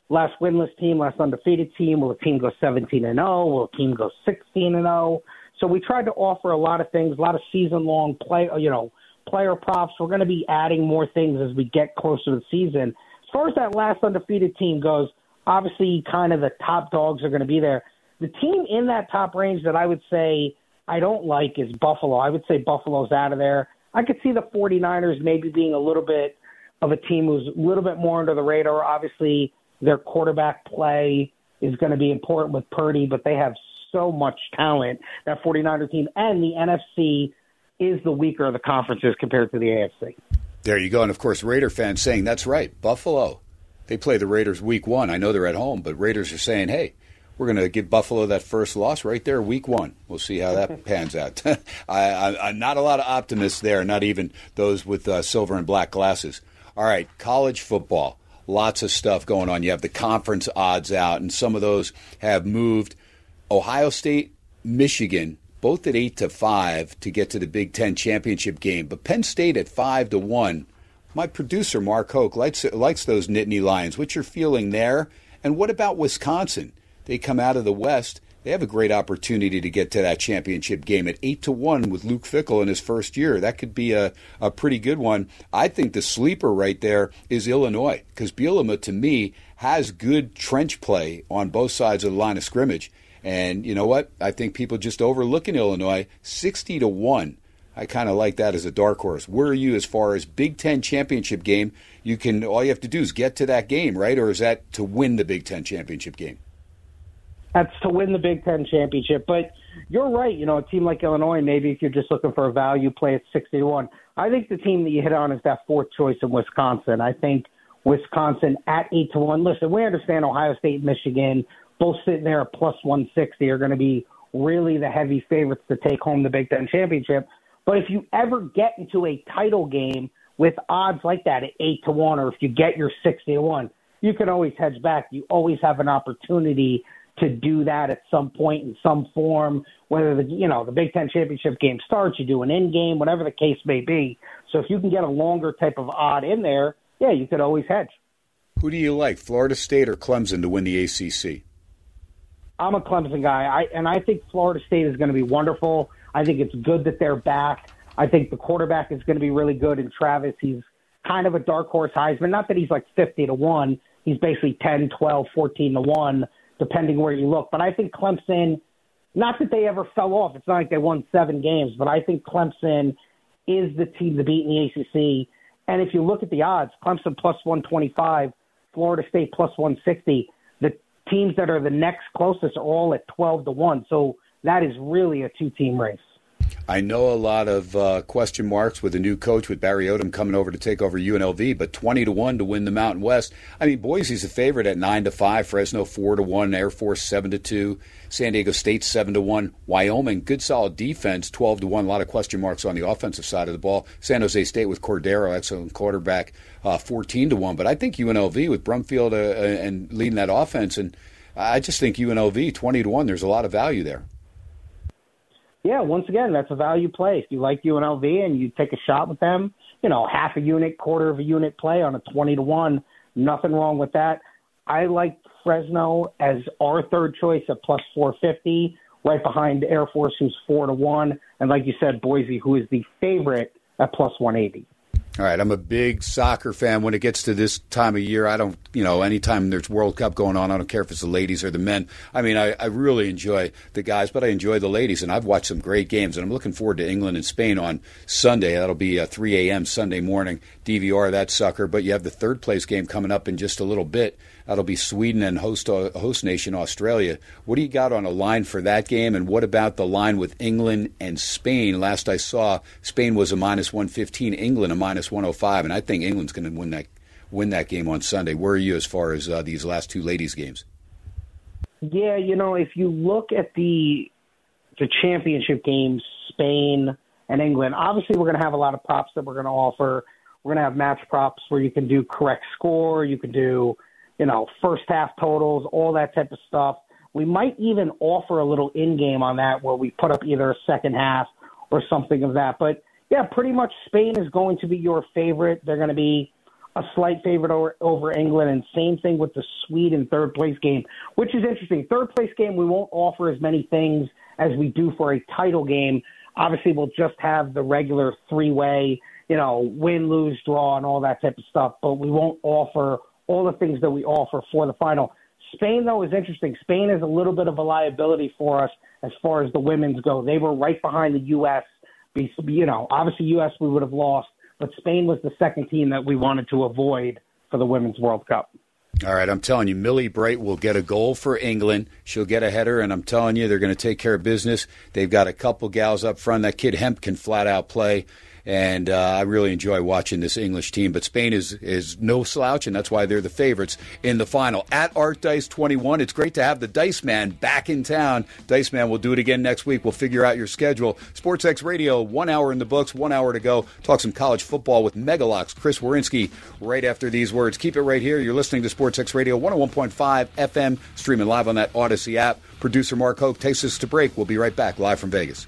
S5: last winless team, last undefeated team. Will a team go 17 and 0? Will a team go 16 and 0? So we tried to offer a lot of things, a lot of season long play, you know, player props. We're going to be adding more things as we get closer to the season. As far as that last undefeated team goes, obviously, kind of the top dogs are going to be there. The team in that top range that I would say I don't like is Buffalo. I would say Buffalo's out of there. I could see the 49ers maybe being a little bit of a team who's a little bit more under the radar. Obviously, their quarterback play is going to be important with Purdy, but they have so much talent, that 49er team, and the NFC is the weaker of the conferences compared to the AFC.
S2: There you go. And of course, Raider fans saying, that's right, Buffalo. They play the Raiders week one. I know they're at home, but Raiders are saying, hey, we're going to give Buffalo that first loss right there, week one. We'll see how that pans out. I, am not a lot of optimists there, not even those with uh, silver and black glasses. All right, college football. Lots of stuff going on. You have the conference odds out, and some of those have moved Ohio State, Michigan, both at eight to five to get to the Big Ten championship game, but Penn State at five to one. My producer Mark Hoke likes likes those Nittany Lions. What's your feeling there? And what about Wisconsin? They come out of the West. They have a great opportunity to get to that championship game at eight to one with Luke Fickell in his first year. That could be a, a pretty good one. I think the sleeper right there is Illinois because Bielema to me has good trench play on both sides of the line of scrimmage. And you know what? I think people just overlooking Illinois 60 to 1. I kind of like that as a dark horse. Where are you as far as Big 10 championship game? You can all you have to do is get to that game, right? Or is that to win the Big 10 championship game?
S5: That's to win the Big 10 championship, but you're right, you know, a team like Illinois maybe if you're just looking for a value play at 60 to 1. I think the team that you hit on is that fourth choice in Wisconsin. I think Wisconsin at 8 to 1. Listen, we understand Ohio State, Michigan, both sitting there at plus 160 are going to be really the heavy favorites to take home the Big Ten championship. But if you ever get into a title game with odds like that at 8 to 1, or if you get your 60 to 1, you can always hedge back. You always have an opportunity to do that at some point in some form, whether the you know the Big Ten championship game starts, you do an in game, whatever the case may be. So if you can get a longer type of odd in there, yeah, you could always hedge.
S2: Who do you like, Florida State or Clemson, to win the ACC?
S5: I'm a Clemson guy, I, and I think Florida State is going to be wonderful. I think it's good that they're back. I think the quarterback is going to be really good in Travis. He's kind of a dark horse Heisman. Not that he's like 50 to 1. He's basically 10, 12, 14 to 1, depending where you look. But I think Clemson, not that they ever fell off. It's not like they won seven games, but I think Clemson is the team to beat in the ACC. And if you look at the odds, Clemson plus 125, Florida State plus 160. The teams that are the next closest are all at 12 to 1. So that is really a two team race.
S2: I know a lot of uh, question marks with the new coach with Barry Odom coming over to take over UNLV, but twenty to one to win the Mountain West. I mean, Boise's a favorite at nine to five, Fresno four to one, Air Force seven to two, San Diego State seven to one, Wyoming good solid defense twelve to one. A lot of question marks on the offensive side of the ball. San Jose State with Cordeiro, excellent quarterback, uh, fourteen to one. But I think UNLV with Brumfield uh, and leading that offense, and I just think UNLV twenty to one. There's a lot of value there
S5: yeah, once again, that's a value play. If you like UNLV and you take a shot with them, you know, half a unit, quarter of a unit play on a 20 to 1, nothing wrong with that. I like Fresno as our third choice at plus 450, right behind Air Force, who's 4 to 1. And like you said, Boise, who is the favorite at plus 180.
S2: All right, I'm a big soccer fan. When it gets to this time of year, I don't, you know, anytime there's World Cup going on, I don't care if it's the ladies or the men. I mean, I, I really enjoy the guys, but I enjoy the ladies, and I've watched some great games, and I'm looking forward to England and Spain on Sunday. That'll be uh, a 3 a.m. Sunday morning. DVR that sucker, but you have the third place game coming up in just a little bit. That'll be Sweden and host uh, host nation Australia. What do you got on a line for that game? And what about the line with England and Spain? Last I saw, Spain was a minus one fifteen, England a minus one hundred five, and I think England's going to win that win that game on Sunday. Where are you as far as uh, these last two ladies games?
S5: Yeah, you know, if you look at the the championship games, Spain and England, obviously we're going to have a lot of props that we're going to offer. We're going to have match props where you can do correct score, you can do you know, first half totals, all that type of stuff. We might even offer a little in game on that where we put up either a second half or something of that. But yeah, pretty much Spain is going to be your favorite. They're going to be a slight favorite over, over England, and same thing with the Sweden third place game, which is interesting. Third place game, we won't offer as many things as we do for a title game. Obviously, we'll just have the regular three way, you know, win, lose, draw, and all that type of stuff, but we won't offer all the things that we offer for the final. Spain, though, is interesting. Spain is a little bit of a liability for us as far as the women's go. They were right behind the U.S. You know, obviously, U.S. we would have lost, but Spain was the second team that we wanted to avoid for the Women's World Cup.
S2: All right, I'm telling you, Millie Bright will get a goal for England. She'll get a header, and I'm telling you, they're going to take care of business. They've got a couple gals up front. That kid Hemp can flat out play and uh, I really enjoy watching this English team. But Spain is is no slouch, and that's why they're the favorites in the final. At Art Dice 21, it's great to have the Dice Man back in town. Dice Man will do it again next week. We'll figure out your schedule. SportsX Radio, one hour in the books, one hour to go. Talk some college football with Megalocks, Chris Werynski, right after these words. Keep it right here. You're listening to SportsX Radio, 101.5 FM, streaming live on that Audacy app. Producer Mark Hoke takes us to break. We'll be right back live from Vegas.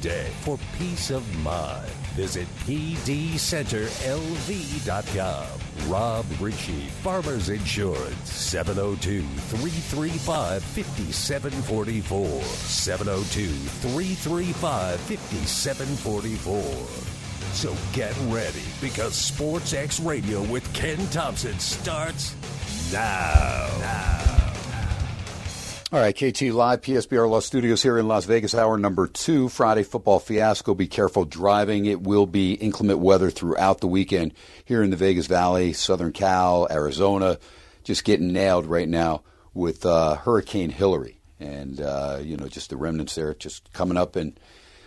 S1: day for peace of mind. Visit pdcenterlv.com. Rob Ritchie, Farmers Insurance, 702 335 5744. 702 335 5744. So get ready because Sports X Radio with Ken Thomson starts now. Now.
S2: All right, KT Live, PSBR Law Studios here in Las Vegas, hour number two, Friday football fiasco. Be careful driving. It will be inclement weather throughout the weekend here in the Vegas Valley, Southern Cal, Arizona. Just getting nailed right now with uh, Hurricane Hilary. And, uh, you know, just the remnants there just coming up. And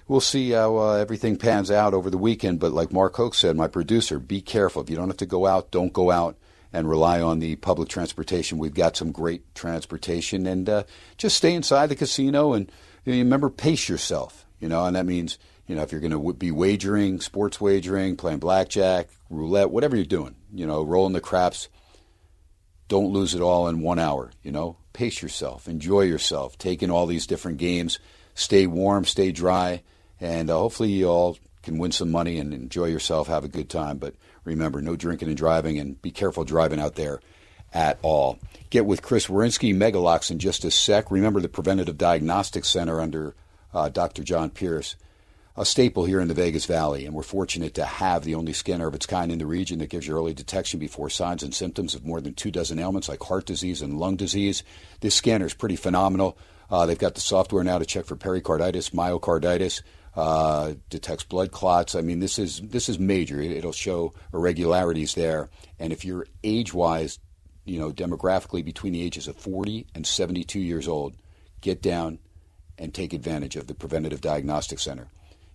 S2: we'll see how uh, everything pans out over the weekend. But like Mark Hoke said, my producer, be careful. If you don't have to go out, don't go out and rely on the public transportation. We've got some great transportation, and uh, just stay inside the casino and you know, remember pace yourself. You know, and that means you know if you're going to be wagering, sports wagering, playing blackjack, roulette, whatever you're doing, you know, rolling the craps. Don't lose it all in one hour. You know, pace yourself, enjoy yourself, take in all these different games, stay warm, stay dry, and uh, hopefully you all can win some money and enjoy yourself, have a good time. But remember, no drinking and driving, and be careful driving out there at all. Get with Chris Werynski, Megalocks, in just a sec. Remember the Preventative Diagnostic Center under uh, Dr. John Pierce, a staple here in the Vegas Valley, and we're fortunate to have the only scanner of its kind in the region that gives you early detection before signs and symptoms of more than two dozen ailments like heart disease and lung disease. This scanner is pretty phenomenal. Uh, they've got the software now to check for pericarditis, myocarditis, uh, detects blood clots. I mean, this is this is major. It'll show irregularities there, and if you're age-wise, you know, demographically between the ages of 40 and 72 years old, get down and take advantage of the Preventative Diagnostic Center.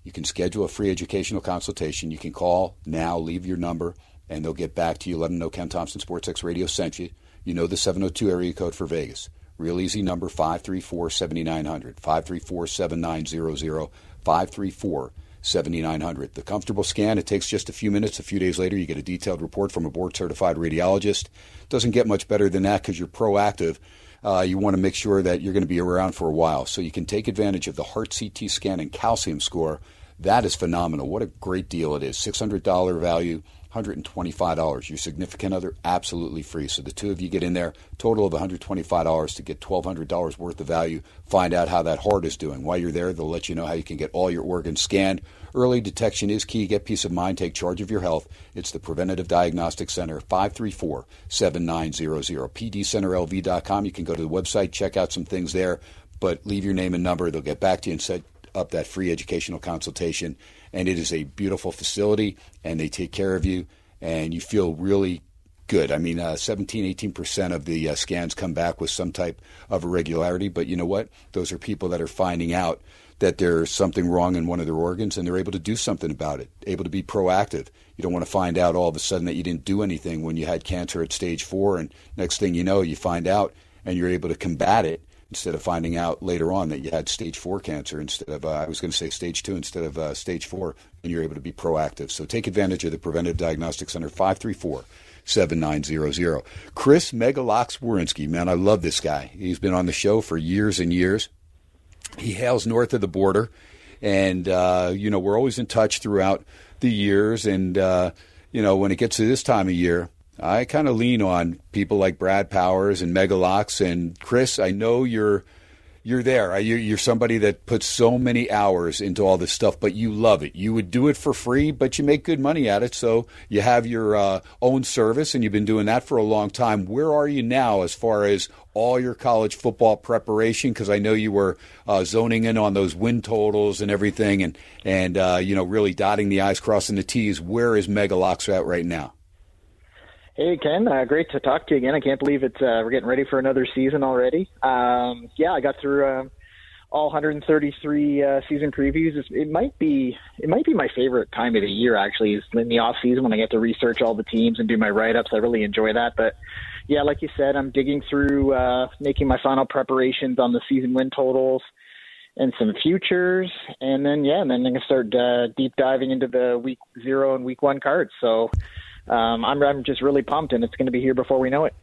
S2: You can schedule a free educational consultation. You can call now, leave your number, and they'll get back to you. Let them know Ken Thomson Sports X Radio sent you. You know the 702 area code for Vegas. Real easy number 534 7900, 534 7900. 534 7900. The comfortable scan, it takes just a few minutes. A few days later, you get a detailed report from a board certified radiologist. Doesn't get much better than that because you're proactive. Uh, you want to make sure that you're going to be around for a while. So you can take advantage of the heart CT scan and calcium score. That is phenomenal. What a great deal it is. $600 value. $125. Your significant other, absolutely free. So the two of you get in there, total of $125 to get $1,200 worth of value. Find out how that heart is doing. While you're there, they'll let you know how you can get all your organs scanned. Early detection is key. Get peace of mind. Take charge of your health. It's the Preventative Diagnostic Center, 534 7900. PDCenterLV.com. You can go to the website, check out some things there, but leave your name and number. They'll get back to you and set up that free educational consultation and it is a beautiful facility, and they take care of you, and you feel really good. I mean, uh, 17, 18% of the uh, scans come back with some type of irregularity, but you know what? Those are people that are finding out that there's something wrong in one of their organs and they're able to do something about it, able to be proactive. You don't want to find out all of a sudden that you didn't do anything when you had cancer at stage four, and next thing you know, you find out and you're able to combat it instead of finding out later on that you had stage four cancer instead of, uh, I was going to say stage two instead of uh, stage four, and you're able to be proactive. So take advantage of the Preventive Diagnostic Center, 534 7900. Chris Megalocks Werynski, man, I love this guy. He's been on the show for years and years. He hails north of the border, and, uh, you know, we're always in touch throughout the years. And, uh, you know, when it gets to this time of year, I kind of lean on people like Brad Powers and Megalocks and Chris. I know you're you're there. You're somebody that puts so many hours into all this stuff, but you love it. You would do it for free, but you make good money at it. So you have your uh, own service, and you've been doing that for a long time. Where are you now as far as all your college football preparation? Because I know you were uh, zoning in on those win totals and everything, and and uh, you know really dotting the i's, crossing the t's. Where is Megalocks at right now?
S6: Hey Ken, uh, great to talk to you again. I can't believe it's uh, we're getting ready for another season already. Um, yeah, I got through uh, all 133 uh, season previews. It's, it might be it might be my favorite time of the year actually. Is in the off season when I get to research all the teams and do my write ups. I really enjoy that. But yeah, like you said, I'm digging through uh, making my final preparations on the season win totals and some futures, and then yeah, and then I'm gonna start uh, deep diving into the week zero and week one cards. So um, I'm, I'm just really pumped, and it's going to be here before we know it.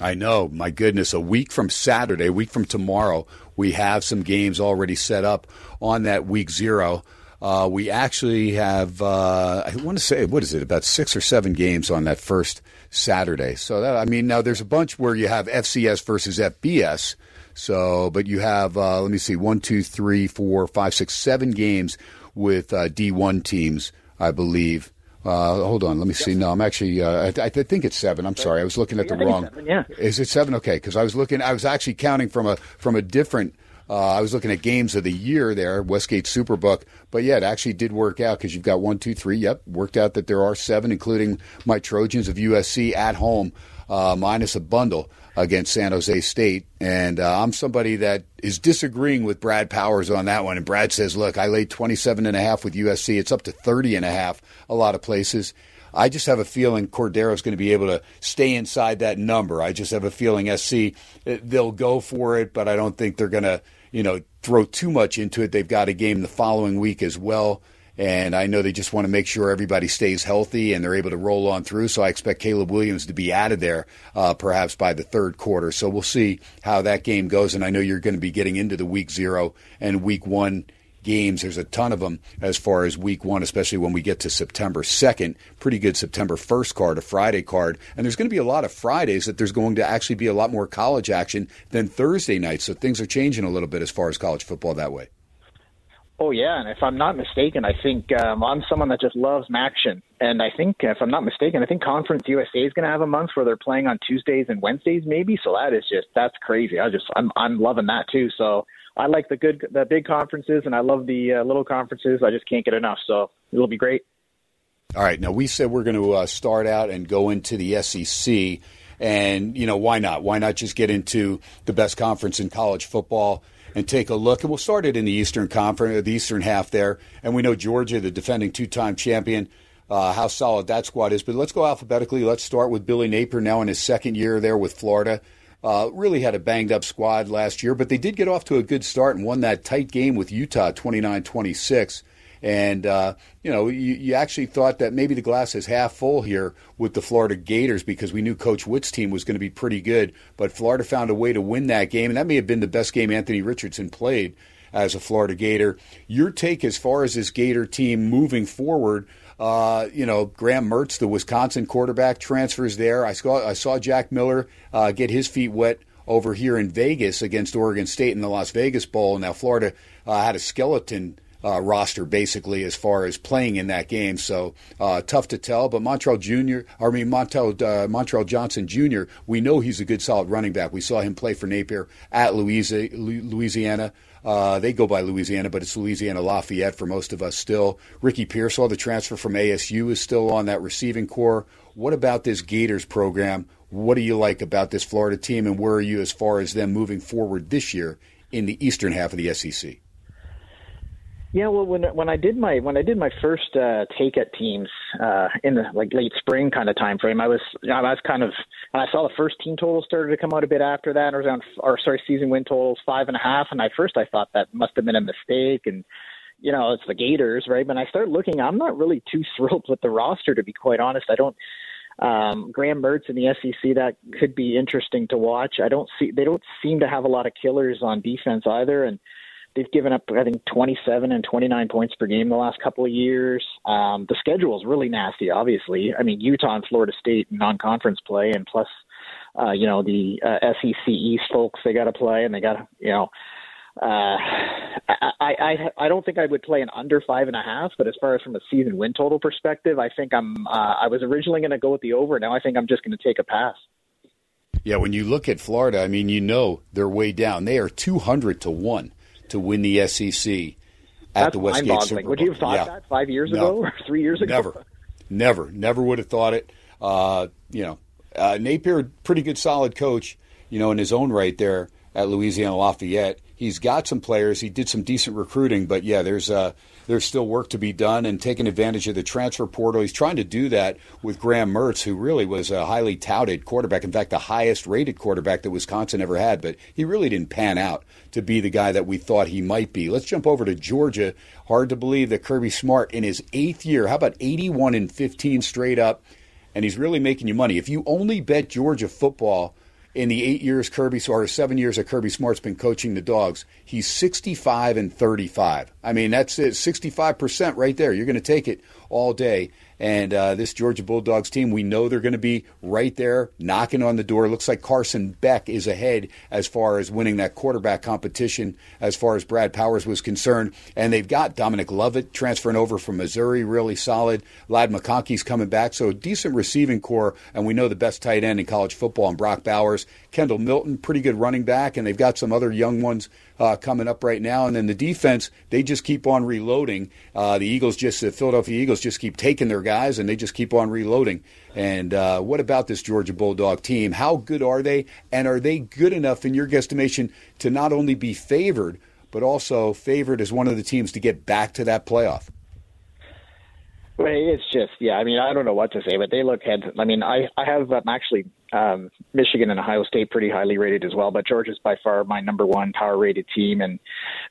S2: I know. My goodness, a week from Saturday, a week from tomorrow, we have some games already set up on that week zero. Uh, we actually have, uh, I want to say, what is it, about six or seven games on that first Saturday. So, that, I mean, now there's a bunch where you have FCS versus FBS. So, but you have, uh, let me see, one, two, three, four, five, six, seven games with uh, D1 teams, I believe. Uh, hold on, let me see. No, I'm actually. Uh, I, I, think it's seven. I'm sorry, I was looking at the wrong.
S6: Seven, yeah.
S2: Is it seven? Okay, because I was looking. I was actually counting from a from a different. Uh, I was looking at games of the year there, Westgate Superbook. But yeah, it actually did work out because you've got one, two, three. Yep, worked out that there are seven, including my Trojans of USC at home, uh, minus a bundle against San Jose State. And uh, I'm somebody that is disagreeing with Brad Powers on that one. And Brad says, look, I laid 27 and a half with USC. It's up to 30 and a half a lot of places. I just have a feeling Cordeiro's going to be able to stay inside that number. I just have a feeling SC they'll go for it, but I don't think they're going to, you know, throw too much into it. They've got a game the following week as well. And I know they just want to make sure everybody stays healthy and they're able to roll on through. So I expect Caleb Williams to be out of there uh, perhaps by the third quarter. So we'll see how that game goes. And I know you're going to be getting into the week zero and week one games. There's a ton of them as far as week one, especially when we get to September 2nd. Pretty good September 1st card, a Friday card. And there's going to be a lot of Fridays that there's going to actually be a lot more college action than Thursday nights. So things are changing a little bit as far as college football that way.
S6: Oh yeah, and if I'm not mistaken, I think um, I'm someone that just loves action, and I think if I'm not mistaken, I think Conference USA is going to have a month where they're playing on Tuesdays and Wednesdays, maybe. So that is just that's crazy. I just I'm I'm loving that too. So I like the good the big conferences, and I love the uh, little conferences. I just can't get enough. So it'll be great.
S2: All right, now we said we're going to uh, start out and go into the SEC, and you know why not? Why not just get into the best conference in college football? And take a look. And we'll start it in the Eastern Conference, the Eastern half there. And we know Georgia, the defending two-time champion, uh, how solid that squad is. But let's go alphabetically. Let's start with Billy Napier now in his second year there with Florida. Uh, really had a banged up squad last year, but they did get off to a good start and won that tight game with Utah 29 26. And, uh, you know, you, you, actually thought that maybe the glass is half full here with the Florida Gators because we knew Coach Witt's team was going to be pretty good. But Florida found a way to win that game, and that may have been the best game Anthony Richardson played as a Florida Gator. Your take as far as this Gator team moving forward? Uh, you know, Graham Mertz, the Wisconsin quarterback, transfers there. I saw I saw Jack Miller uh, get his feet wet over here in Vegas against Oregon State in the Las Vegas Bowl. Now Florida uh, had a skeleton uh, roster basically as far as playing in that game. So uh, tough to tell. But Montrell Jr. I mean Montel uh, Montrell Johnson Jr. We know he's a good solid running back. We saw him play for Napier at Louisiana. Uh, they go by Louisiana, but it's Louisiana Lafayette for most of us still. Ricky Pearsall, the transfer from ASU, is still on that receiving corps. What about this Gators program? What do you like about this Florida team, and where are you as far as them moving forward this year in the eastern half of the SEC?
S6: Yeah, well, when when I did my when I did my first uh, take at teams uh, in the like late spring kind of time frame, I was I was kind of and I saw the first team totals started to come out a bit after that. Was around or sorry, season win totals five and a half, and at first I thought that must have been a mistake, and you know it's the Gators, right? But I started looking, I'm not really too thrilled with the roster to be quite honest. I don't. Um, Graham Mertz in the SEC that could be interesting to watch. I don't see they don't seem to have a lot of killers on defense either, and They've given up, I think, 27 and 29 points per game the last couple of years. Um, the schedule is really nasty, obviously. I mean, Utah and Florida State non-conference play, and plus, uh, you know, the uh, SEC East folks they got to play, and they got to, you know, uh, I, I I don't think I would play an under five and a half, but as far as from a season win total perspective, I think I'm. Uh, I was originally going to go with the over. Now I think I'm just going to take a pass.
S2: Yeah, when you look at Florida, I mean, you know they're way down. They are two hundred to one to win the SEC at
S6: That's
S2: the Westgate SuperBook.
S6: Would you have thought
S2: yeah.
S6: that five years
S2: no.
S6: ago or three years ago?
S2: Never, never, never would have thought it. Uh, you know, uh, Napier, pretty good, solid coach. You know, in his own right there at Louisiana Lafayette. He's got some players. He did some decent recruiting, but yeah, there's uh, there's still work to be done and taking advantage of the transfer portal. He's trying to do that with Graham Mertz, who really was a highly touted quarterback. In fact, the highest rated quarterback that Wisconsin ever had, but he really didn't pan out to be the guy that we thought he might be. Let's jump over to Georgia. Hard to believe that Kirby Smart in his eighth year, how about 81 and 15 straight up? And he's really making you money. If you only bet Georgia football in the eight years Kirby or seven years that Kirby Smart's been coaching the dogs, he's 65 and 35. I mean, that's it, 65% right there. You're going to take it all day. And uh, this Georgia Bulldogs team, we know they're going to be right there knocking on the door. Looks like Carson Beck is ahead as far as winning that quarterback competition as far as Brad Powers was concerned. And they've got Dominic Lovett transferring over from Missouri, really solid. Ladd McConkey's coming back. So decent receiving corps. And we know the best tight end in college football and Brock Bowers. Kendall Milton, pretty good running back. And they've got some other young ones uh, coming up right now. And then the defense, they just keep on reloading. Uh, the Eagles just, the Philadelphia Eagles just keep taking their guys and they just keep on reloading. And uh, what about this Georgia Bulldog team? How good are they? And are they good enough, in your guesstimation, to not only be favored, but also favored as one of the teams to get back to that playoff?
S6: Well, it's just yeah. I mean, I don't know what to say, but they look head. I mean, I I have um, actually um, Michigan and Ohio State pretty highly rated as well, but Georgia's by far my number one power rated team. And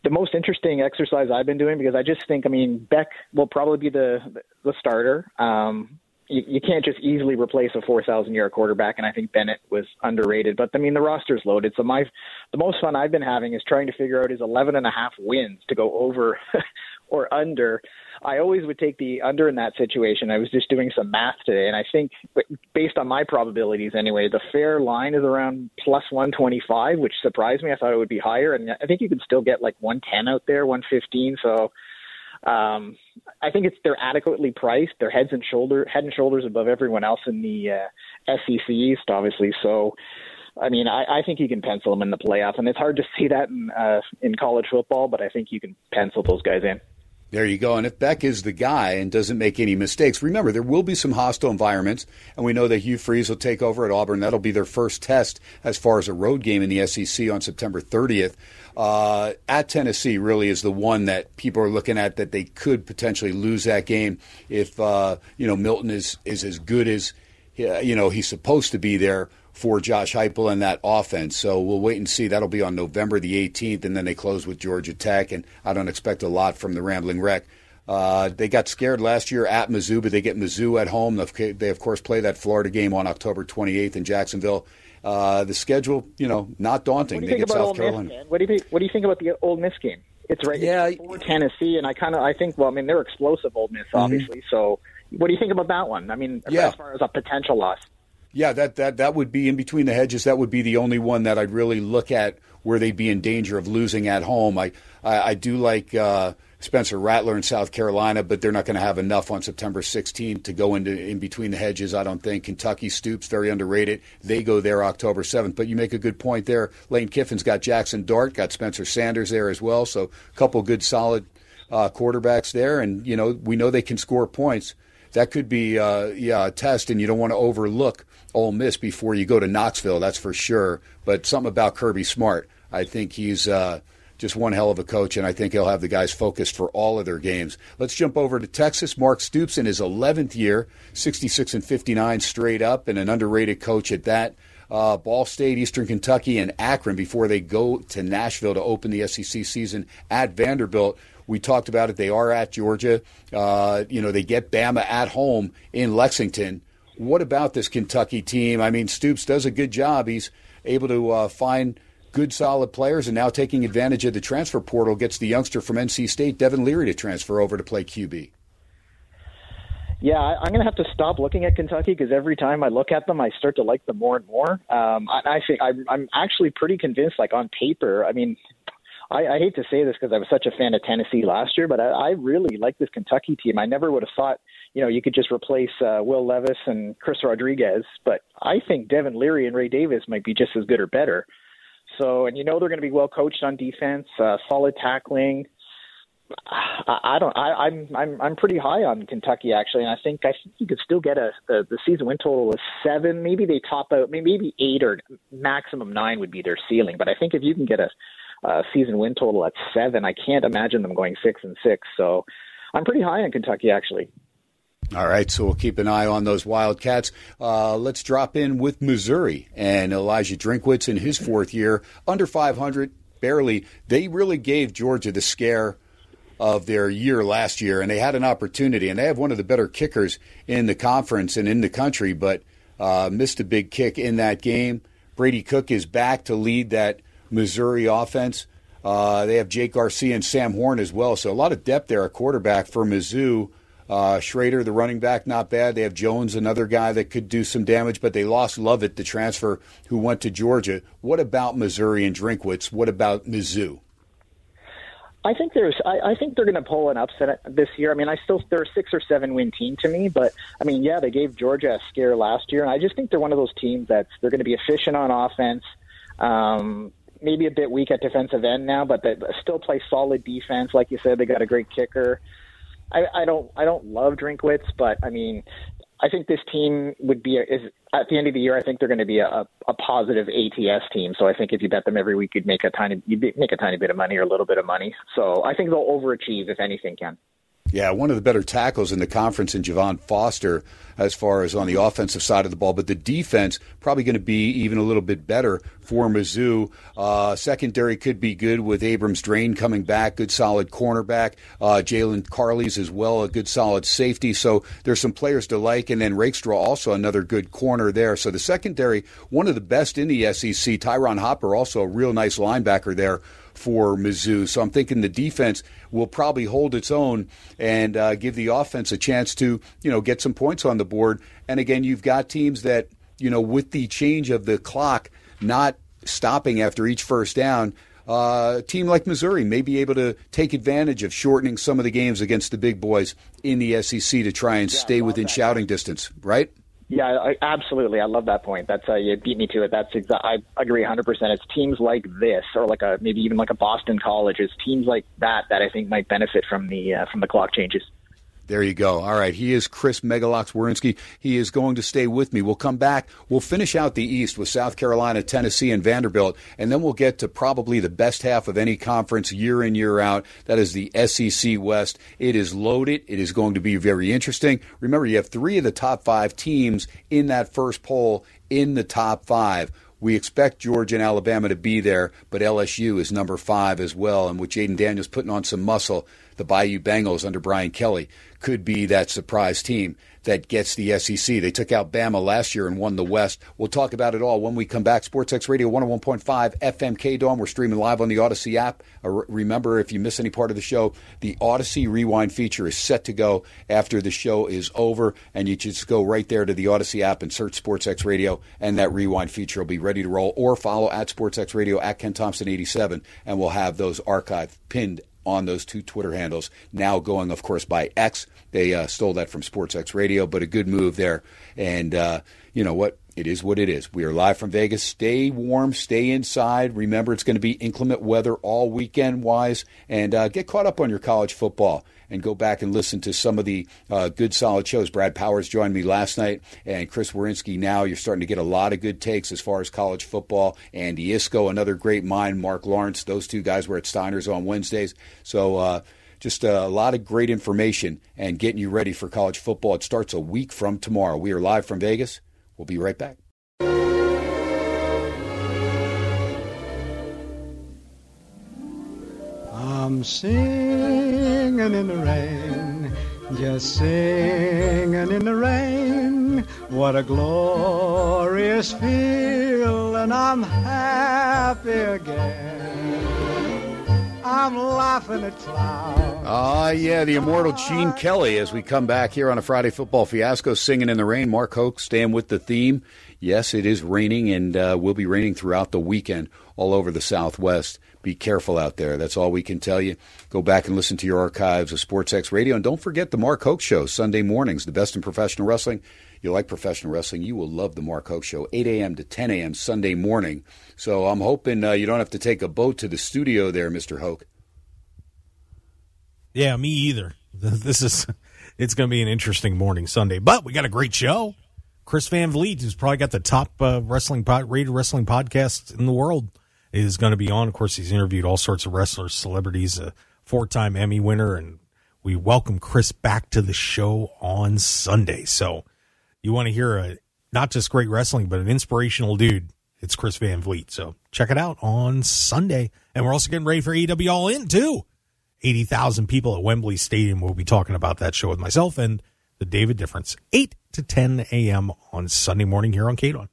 S6: the most interesting exercise I've been doing because I just think I mean Beck will probably be the the starter. Um, you, you can't just easily replace a 4,000 yard quarterback, and I think Bennett was underrated. But I mean, the roster's loaded. So my the most fun I've been having is trying to figure out his 11 and a half wins to go over or under I always would take the under in that situation. I was just doing some math today, and I think based on my probabilities anyway, the fair line is around plus 125, which surprised me. I thought it would be higher, and I think you can still get like 110 out there, 115. So um, I think it's they're adequately priced. They're heads and shoulder head and shoulders above everyone else in the uh, SEC East, obviously. So. I mean, I, I think you can pencil them in the playoff, and it's hard to see that in uh, in college football, but I think you can pencil those guys in.
S2: There you go. And if Beck is the guy and doesn't make any mistakes, remember there will be some hostile environments, and we know that Hugh Freeze will take over at Auburn. That'll be their first test as far as a road game in the SEC on September 30th. Uh, at Tennessee, really is the one that people are looking at that they could potentially lose that game if uh, you know Milton is is as good as you know he's supposed to be there for Josh Heupel and that offense. So we'll wait and see. That'll be on November the 18th, and then they close with Georgia Tech. And I don't expect a lot from the Rambling Wreck. Uh, they got scared last year at Mizzou, but they get Mizzou at home. They, of course, play that Florida game on October 28th in Jacksonville. Uh, the schedule, you know, not daunting.
S6: What do you
S2: they
S6: think about South Carolina. Miss, what do you think? What do you think about the Ole Miss game? It's right. Yeah, it's for Tennessee, and I kind of I think. Well, I mean, they're explosive Ole Miss, mm-hmm. obviously. Mm-hmm. So, what do you think about that one? I mean, yeah. as far as a potential loss.
S2: Yeah, that, that, that would be in between the hedges. That would be the only one that I'd really look at where they'd be in danger of losing at home. I, I, I do like uh, Spencer Rattler in South Carolina, but they're not going to have enough on September 16th to go into in between the hedges. I don't think Kentucky Stoops very underrated. They go there October 7th. But you make a good point there. Lane Kiffin's got Jackson Dart, got Spencer Sanders there as well. So a couple good solid uh, quarterbacks there, and you know we know they can score points. That could be uh, yeah a test, and you don't want to overlook Ole Miss before you go to Knoxville, that's for sure. But something about Kirby Smart, I think he's uh, just one hell of a coach, and I think he'll have the guys focused for all of their games. Let's jump over to Texas. Mark Stoops in his 11th year, 66 and 59 straight up, and an underrated coach at that. Uh, Ball State, Eastern Kentucky, and Akron before they go to Nashville to open the SEC season at Vanderbilt. We talked about it. They are at Georgia. Uh, you know, they get Bama at home in Lexington. What about this Kentucky team? I mean, Stoops does a good job. He's able to uh, find good, solid players, and now taking advantage of the transfer portal gets the youngster from NC State, Devin Leary, to transfer over to play QB.
S6: Yeah, I'm going to have to stop looking at Kentucky because every time I look at them, I start to like them more and more. Um, I, I think I'm, I'm actually pretty convinced. Like on paper, I mean, I, I hate to say this because I was such a fan of Tennessee last year, but I, I really like this Kentucky team. I never would have thought you know, you could just replace uh, Will Levis and Chris Rodriguez, but I think Devin Leary and Ray Davis might be just as good or better. So, and you know they're going to be well coached on defense, uh, solid tackling. I, I don't. I, I'm I'm I'm pretty high on Kentucky actually, and I think I think you could still get a the, the season win total is seven. Maybe they top out. Maybe eight or maximum nine would be their ceiling. But I think if you can get a, a season win total at seven, I can't imagine them going six and six. So I'm pretty high on Kentucky actually.
S2: All right, so we'll keep an eye on those Wildcats. Uh, let's drop in with Missouri and Elijah Drinkwitz in his fourth year, under 500, barely. They really gave Georgia the scare of their year last year, and they had an opportunity, and they have one of the better kickers in the conference and in the country, but uh, missed a big kick in that game. Brady Cook is back to lead that Missouri offense. Uh, they have Jake Garcia and Sam Horn as well, so a lot of depth there at quarterback for Mizzou. Uh, Schrader, the running back, not bad. They have Jones, another guy that could do some damage, but they lost Lovett, the transfer who went to Georgia. What about Missouri and Drinkwitz? What about Mizzou?
S6: I think there's. I, I think they're going to pull an upset this year. I mean, I still they're a six or seven win team to me, but I mean, yeah, they gave Georgia a scare last year, and I just think they're one of those teams that they're going to be efficient on offense. Um, maybe a bit weak at defensive end now, but they still play solid defense. Like you said, they got a great kicker. I, I don't. I don't love Drinkwitz, but I mean, I think this team would be a, is at the end of the year. I think they're going to be a, a positive ATS team. So I think if you bet them every week, you'd make a tiny you'd make a tiny bit of money or a little bit of money. So I think they'll overachieve if anything can.
S2: Yeah, one of the better tackles in the conference in Javon Foster as far as on the offensive side of the ball, but the defense probably going to be even a little bit better for Mizzou. Uh, secondary could be good with Abrams-Draine coming back, good solid cornerback. Uh, Jaylon Carlies as well, a good solid safety. So there's some players to like, and then Rakestraw also another good corner there. So the secondary, one of the best in the SEC. Ty'Ron Hopper also a real nice linebacker there for Mizzou. So I'm thinking the defense will probably hold its own and uh, give the offense a chance to, you know, get some points on the board. And again, you've got teams that, you know, with the change of the clock not stopping after each first down, uh, a team like Missouri may be able to take advantage of shortening some of the games against the big boys in the SEC to try and
S6: Yeah,
S2: stay within
S6: that.
S2: shouting distance, right?
S6: Yeah, I, absolutely. I love that point. That's uh, you beat me to it. That's exa- I agree 100. percent It's teams like this, or like a maybe even like a Boston College. It's teams like that that I think might benefit from the uh, from the clock changes.
S2: There you go. All right. He is Chris Megalocks Werynski. He is going to stay with me. We'll come back. We'll finish out the East with South Carolina, Tennessee, and Vanderbilt, and then we'll get to probably the best half of any conference year in, year out. That is the SEC West. It is loaded. It is going to be very interesting. Remember, you have three of the top five teams in that first poll in the top five. We expect Georgia and Alabama to be there, but LSU is number five as well. And with Jayden Daniels putting on some muscle, the Bayou Bengals under Brian Kelly could be that surprise team that gets the SEC. They took out Bama last year and won the West. We'll talk about it all when we come back. SportsX Radio 101.5 FM KDON. We're streaming live on the Audacy app. Uh, remember, if you miss any part of the show, the Audacy Rewind feature is set to go after the show is over, and you just go right there to the Audacy app and search SportsX Radio, and that Rewind feature will be ready to roll. Or follow at SportsX Radio at Ken Thomson 87, and we'll have those archived pinned on those two Twitter handles. Now going, of course, by X. They uh, stole that from SportsX Radio, but a good move there. And uh, you know what? It is what it is. We are live from Vegas. Stay warm, stay inside. Remember, it's going to be inclement weather all weekend wise. And uh, get caught up on your college football and go back and listen to some of the uh, good, solid shows. Brad Powers joined me last night, and Chris Werynski. Now you're starting to get a lot of good takes as far as college football. Andy Iskoe, another great mind. Mark Lawrence. Those two guys were at Steiner's on Wednesdays. So. Uh, just a lot of great information and getting you ready for college football. It starts a week from tomorrow. We are live from Vegas. We'll be right back.
S7: I'm singing in the rain, just singing in the rain. What a glorious feeling, I'm happy again. I'm laughing at clouds.
S2: Ah, yeah, the immortal Gene Kelly as we come back here on a Friday football fiasco, singing in the rain. Mark Hoke staying with the theme. Yes, it is raining and uh, will be raining throughout the weekend all over the Southwest. Be careful out there. That's all we can tell you. Go back and listen to your archives of SportsX Radio. And don't forget the Mark Hoke Show, Sunday mornings, the best in professional wrestling. You like professional wrestling, you will love the Mark Hoke Show, 8 a.m. to 10 a.m. Sunday morning. So I'm hoping uh, you don't have to take a boat to the studio there, Mr. Hoke.
S4: Yeah, me either. This is it's going to be an interesting morning Sunday, but we got a great show. Chris Van Vliet, who's probably got the top uh, wrestling pod, rated wrestling podcast in the world, is going to be on. Of course, he's interviewed all sorts of wrestlers, celebrities, a four-time Emmy winner, and we welcome Chris back to the show on Sunday. So, you want to hear a not just great wrestling, but an inspirational dude. It's Chris Van Vliet. So check it out on Sunday, and we're also getting ready for AEW All In too. 80,000 people at Wembley Stadium. We'll be talking about that show with myself and the David Difference, 8 to 10 a.m. on Sunday morning here on KDON.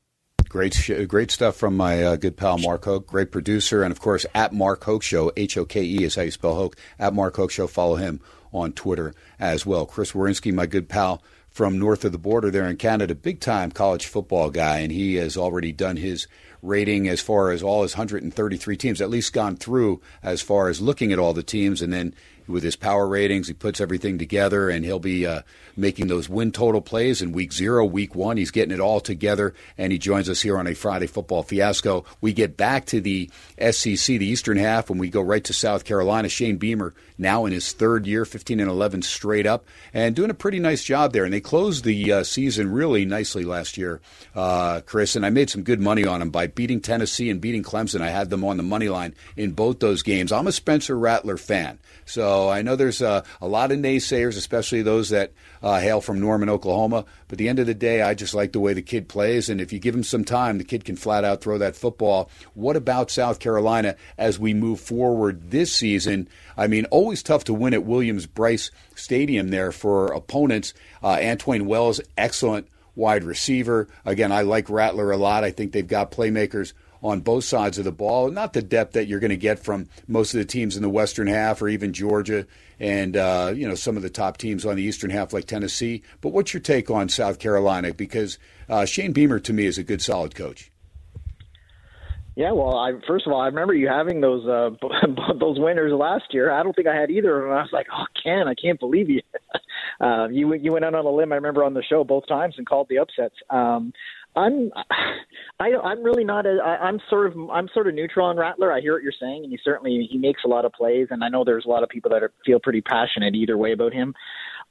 S2: Great, sh- great stuff from my uh, good pal Mark Hoke, great producer, and of course at Mark Hoke Show. H O K E is how you spell Hoke. At Mark Hoke Show, follow him on Twitter as well. Chris Werynski, my good pal from north of the border there in Canada, big time college football guy, and he has already done his rating as far as all his 133 teams, at least gone through as far as looking at all the teams, and then with his power ratings. He puts everything together, and he'll be uh, making those win total plays in week zero, week one. He's getting it all together, and he joins us here on a Friday football fiasco. We get back to the SEC, the Eastern half, when we go right to South Carolina. Shane Beamer, now in his third year, 15 and 11 straight up, and doing a pretty nice job there. And they closed the uh, season really nicely last year, uh, Chris. And I made some good money on them by beating Tennessee and beating Clemson. I had them on the money line in both those games. I'm a Spencer Rattler fan. So I know there's a, a lot of naysayers, especially those that uh, hail from Norman, Oklahoma. But at the end of the day, I just like the way the kid plays. And if you give him some time, the kid can flat out throw that football. What about South Carolina as we move forward this season? I mean, always tough to win at Williams Brice Stadium there for opponents. Uh, Antwane Wells, excellent wide receiver. Again, I like Rattler a lot. I think they've got playmakers on both sides of the ball. Not the depth that you're going to get from most of the teams in the Western half or even Georgia and uh, you know some of the top teams on the Eastern half like Tennessee. But what's your take on South Carolina? Because uh, Shane Beamer to me is a good, solid coach.
S6: Yeah, well, I first of all, I remember you having those uh, those winners last year. I don't think I had either of them. I was like, "Oh, Ken, I can't believe you." uh, you you went out on a limb. I remember on the show both times and called the upsets. Um, I'm I, I'm really not a I, I'm sort of I'm sort of neutral on Rattler. I hear what you're saying, and he certainly he makes a lot of plays, and I know there's a lot of people that are, feel pretty passionate either way about him.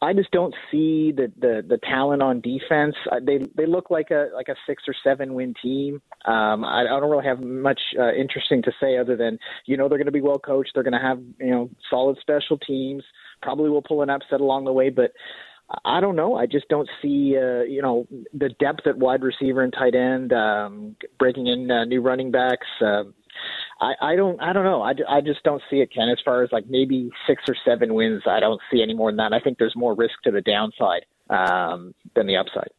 S6: I just don't see the the the talent on defense. They they look like a like a six or seven win team. Um, I, I don't really have much uh, interesting to say other than you know they're going to be well coached. They're going to have you know solid special teams. Probably will pull an upset along the way, but I don't know. I just don't see, uh, you know, the depth at wide receiver and tight end, um, breaking in uh, new running backs. Uh, I, I don't, I don't know. I, I just don't see it, Ken. As far as like maybe six or seven wins, I don't see any more than that. I think there's more risk to the downside um, than the upside.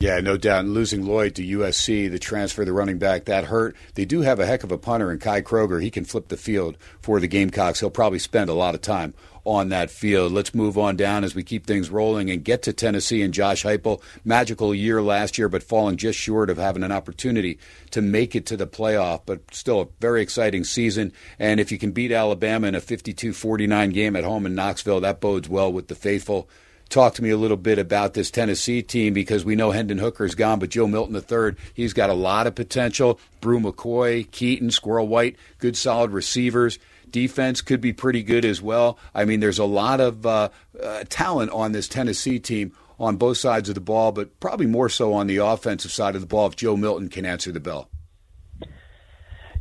S2: Yeah, no doubt. And losing Lloyd to USC, the transfer, the running back, that hurt. They do have a heck of a punter in Kai Kroeger. He can flip the field for the Gamecocks. He'll probably spend a lot of time on that field. Let's move on down as we keep things rolling and get to Tennessee and Josh Heupel. Magical year last year, but falling just short of having an opportunity to make it to the playoff. But still a very exciting season. And if you can beat Alabama in a 52-49 game at home in Knoxville, that bodes well with the faithful talk to me a little bit about this Tennessee team because we know Hendon Hooker's gone, but Joe Milton III, he's got a lot of potential. Bru McCoy, Keyton, Squirrel White, good solid receivers. Defense could be pretty good as well. I mean, there's a lot of uh, uh, talent on this Tennessee team on both sides of the ball, but probably more so on the offensive side of the ball if Joe Milton can answer the bell.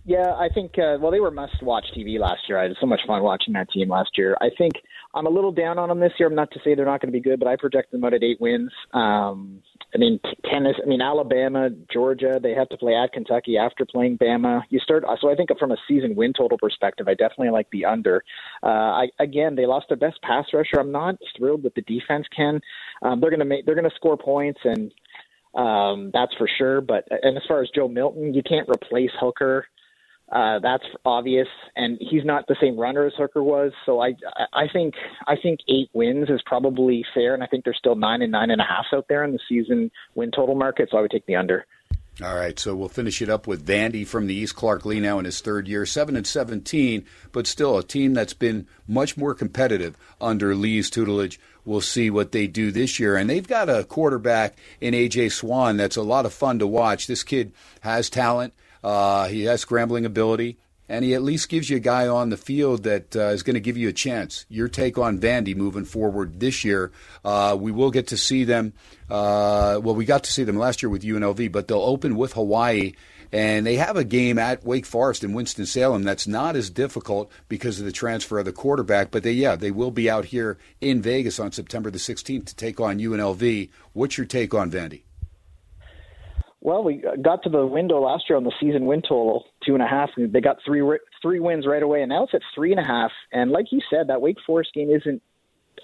S6: Yeah, I think. Uh, well, they were must-watch TV last year. I had so much fun watching that team last year. I think I'm a little down on them this year. I'm not to say they're not going to be good, but I project them out at eight wins. Um, I mean, tennis. I mean, Alabama, Georgia. They have to play at Kentucky after playing Bama. You start. So I think from a season win total perspective, I definitely like the under. Uh, I, again, they lost their best pass rusher. I'm not thrilled with the defense. Ken, um, they're going to make. They're going to score points and. Um, that's for sure. But and as far as Joe Milton, you can't replace Hooker. Uh, that's obvious, and he's not the same runner as Hooker was. So I, I think, I think eight wins is probably fair, and I think there's still nine and nine and a half out there in the season win total market. So I would take the under.
S2: All right, so we'll finish it up with Vandy from the East. Clark Lea now in his third year, seven and seventeen, but still a team that's been much more competitive under Lea's tutelage. We'll see what they do this year, and they've got a quarterback in AJ Swann that's a lot of fun to watch. This kid has talent. Uh, he has scrambling ability, and he at least gives you a guy on the field that uh, is going to give you a chance. Your take on Vandy moving forward this year? Uh, we will get to see them. Uh, well, we got to see them last year with UNLV, but they'll open with Hawaii. And they have a game at Wake Forest in Winston Salem that's not as difficult because of the transfer of the quarterback. But they, yeah, they will be out here in Vegas on September the 16th to take on UNLV. What's your take on Vandy?
S6: Well, we got to the window last year on the season win total, two and a half. And they got three three wins right away, and now it's at three and a half. And like you said, that Wake Forest game isn't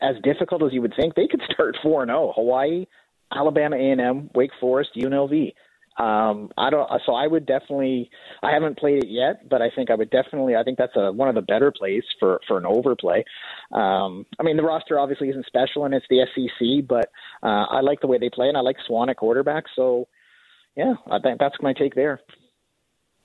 S6: as difficult as you would think. They could start four and zero. Hawaii, Alabama A and M, Wake Forest, UNLV. Um, I don't. So I would definitely. I haven't played it yet, but I think I would definitely. I think that's a, one of the better plays for for an overplay. Um, I mean, the roster obviously isn't special, and it's the SEC, but uh, I like the way they play, and I like Swann at quarterback. So, yeah, I think that's my take there.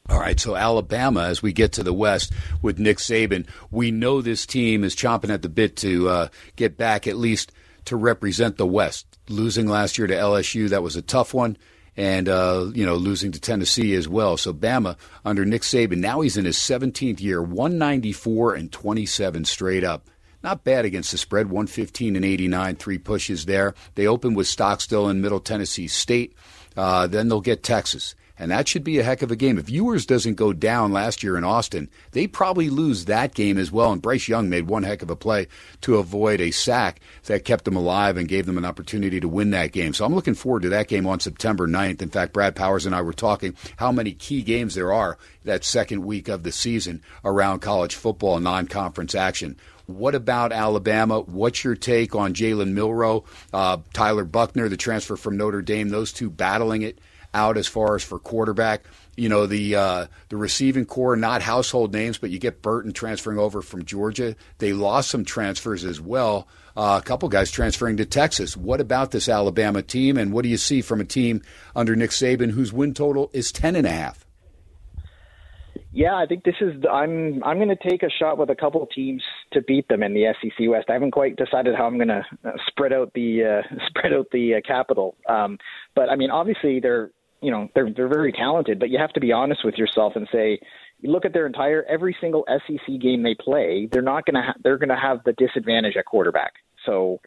S2: All right, so Alabama, as we get to the West with Nick Saban, we know this team is chomping at the bit to uh, get back at least to represent the West. Losing last year to LSU, that was a tough one, and uh, you know losing to Tennessee as well. So Bama under Nick Saban, now he's in his 17th year, 194 and 27 straight up. Not bad against the spread, 115 and 89, three pushes there. They open with Stockstill and Middle Tennessee State. Uh, then they'll get Texas and that should be a heck of a game. If Ewers doesn't go down last year in Austin, they probably lose that game as well. And Bryce Young made one heck of a play to avoid a sack that kept them alive and gave them an opportunity to win that game. So I'm looking forward to that game on September 9th. In fact, Brad Powers and I were talking how many key games there are that second week of the season around college football non-conference action. What about Alabama? What's your take on Jalen Milroe, uh, Tyler Buchner, the transfer from Notre Dame? Those two battling it out as far as for quarterback. You know the uh, the receiving corps, not household names, but you get Burton transferring over from Georgia. They lost some transfers as well. Uh, a couple guys transferring to Texas. What about this Alabama team, and what do you see from a team under Nick Saban whose win total is ten and a half?
S6: Yeah, I think this is. I'm I'm going to take a shot with a couple teams to beat them in the SEC West. I haven't quite decided how I'm going to uh, spread out the uh, spread out the uh, capital. Um, but I mean, obviously they're you know they're they're very talented, but you have to be honest with yourself and say look at their entire every single SEC game they play, they're not going to ha- they're going to have the disadvantage at quarterback. So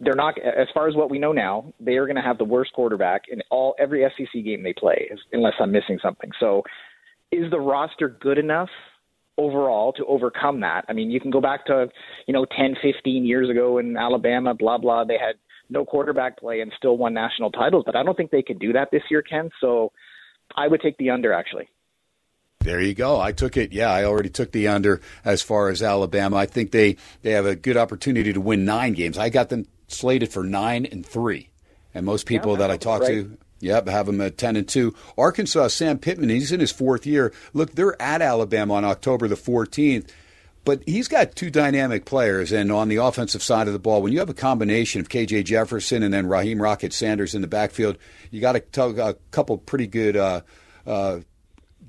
S6: they're not as far as what we know now, they are going to have the worst quarterback in all every SEC game they play unless I'm missing something. So is the roster good enough overall to overcome that? I mean, you can go back to, you know, 10, 15 years ago in Alabama, blah blah, they had no quarterback play and still won national titles. But I don't think they could do that this year, Ken. So I would take the under actually.
S2: There you go. I took it. Yeah, I already took the under as far as Alabama. I think they they have a good opportunity to win nine games. I got them slated for nine and three, and most people yeah, that I talk right. to. Yep, have them at ten and two. Arkansas, Sam Pittman, he's in his fourth year. Look, they're at Alabama on October the fourteenth. But he's got two dynamic players, and on the offensive side of the ball, when you have a combination of KJ Jefferson and then Raheem Rocket Sanders in the backfield, you got a, a couple pretty good uh, uh,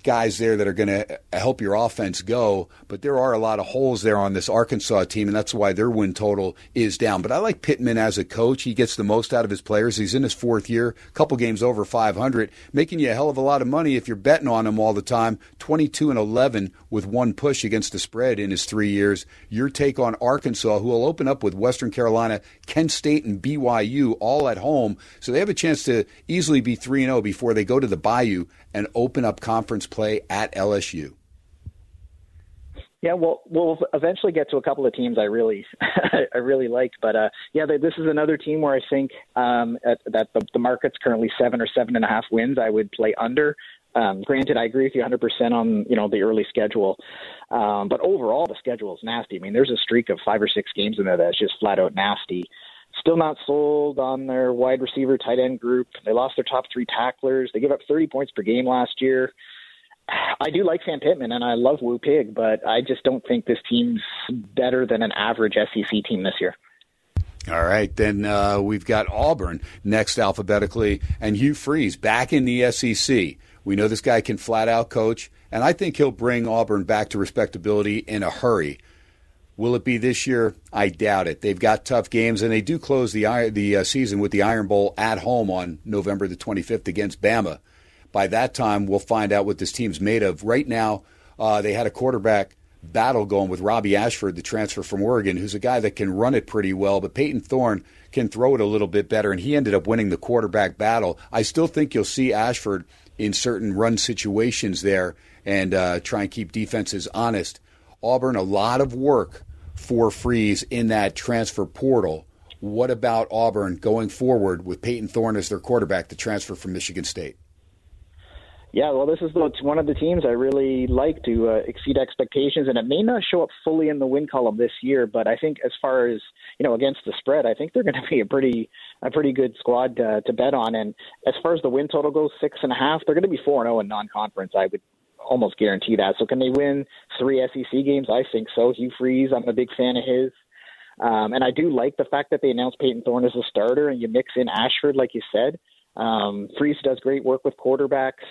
S2: guys there that are going to help your offense go. But there are a lot of holes there on this Arkansas team, and that's why their win total is down. But I like Pittman as a coach. He gets the most out of his players. He's in his fourth year, couple games over 500, making you a hell of a lot of money if you're betting on him all the time. 22 and 11 with one push against the spread in his three years. Your take on Arkansas, who will open up with Western Carolina, Kent State, and BYU all at home. So they have a chance to easily be 3 0 before they go to the Bayou and open up conference play at LSU?
S6: Yeah, well, we'll eventually get to a couple of teams I really, I really like, but uh, yeah, this is another team where I think um, at, that the, the market's currently seven or seven and a half wins. I would play under. Um, granted, I agree with you 100% on you know the early schedule, um, but overall the schedule is nasty. I mean, there's a streak of five or six games in there that's just flat out nasty still not sold on their wide receiver tight end group. They lost their top three tacklers. They gave up 30 points per game last year. I do like Sam Pittman and I love Woo Pig, but I just don't think this team's better than an average SEC team this year.
S2: All right, then uh, we've got Auburn next alphabetically, and Hugh Freeze back in the SEC. We know this guy can flat out coach, and I think he'll bring Auburn back to respectability in a hurry. Will it be this year? I doubt it. They've got tough games, and they do close the the uh, season with the Iron Bowl at home on November the 25th against Bama. By that time, we'll find out what this team's made of. Right now, uh, they had a quarterback battle going with Robby Ashford, the transfer from Oregon, who's a guy that can run it pretty well, but Payton Thorne can throw it a little bit better, and he ended up winning the quarterback battle. I still think you'll see Ashford in certain run situations there and uh, try and keep defenses honest. Auburn, a lot of work for Freeze in that transfer portal. What about Auburn going forward with Payton Thorne as their quarterback to transfer from Michigan State?
S6: Yeah, well, this is the, one of the teams I really like to uh, exceed expectations, and it may not show up fully in the win column this year, but I think as far as you know against the spread, I think they're going to be a pretty a pretty good squad uh, to bet on. And as far as the win total goes, six and a half, they're going to be four and zero oh in non-conference. I would almost guarantee that. So can they win three SEC games? I think so. Hugh Freeze, I'm a big fan of his. Um, and I do like the fact that they announced Payton Thorne as a starter, and you mix in Ashford, like you said. Um, Freeze does great work with quarterbacks.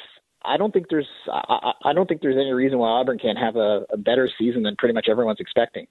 S6: I don't think there's I, I don't think there's any reason why Auburn can't have a, a better season than pretty much everyone's expecting.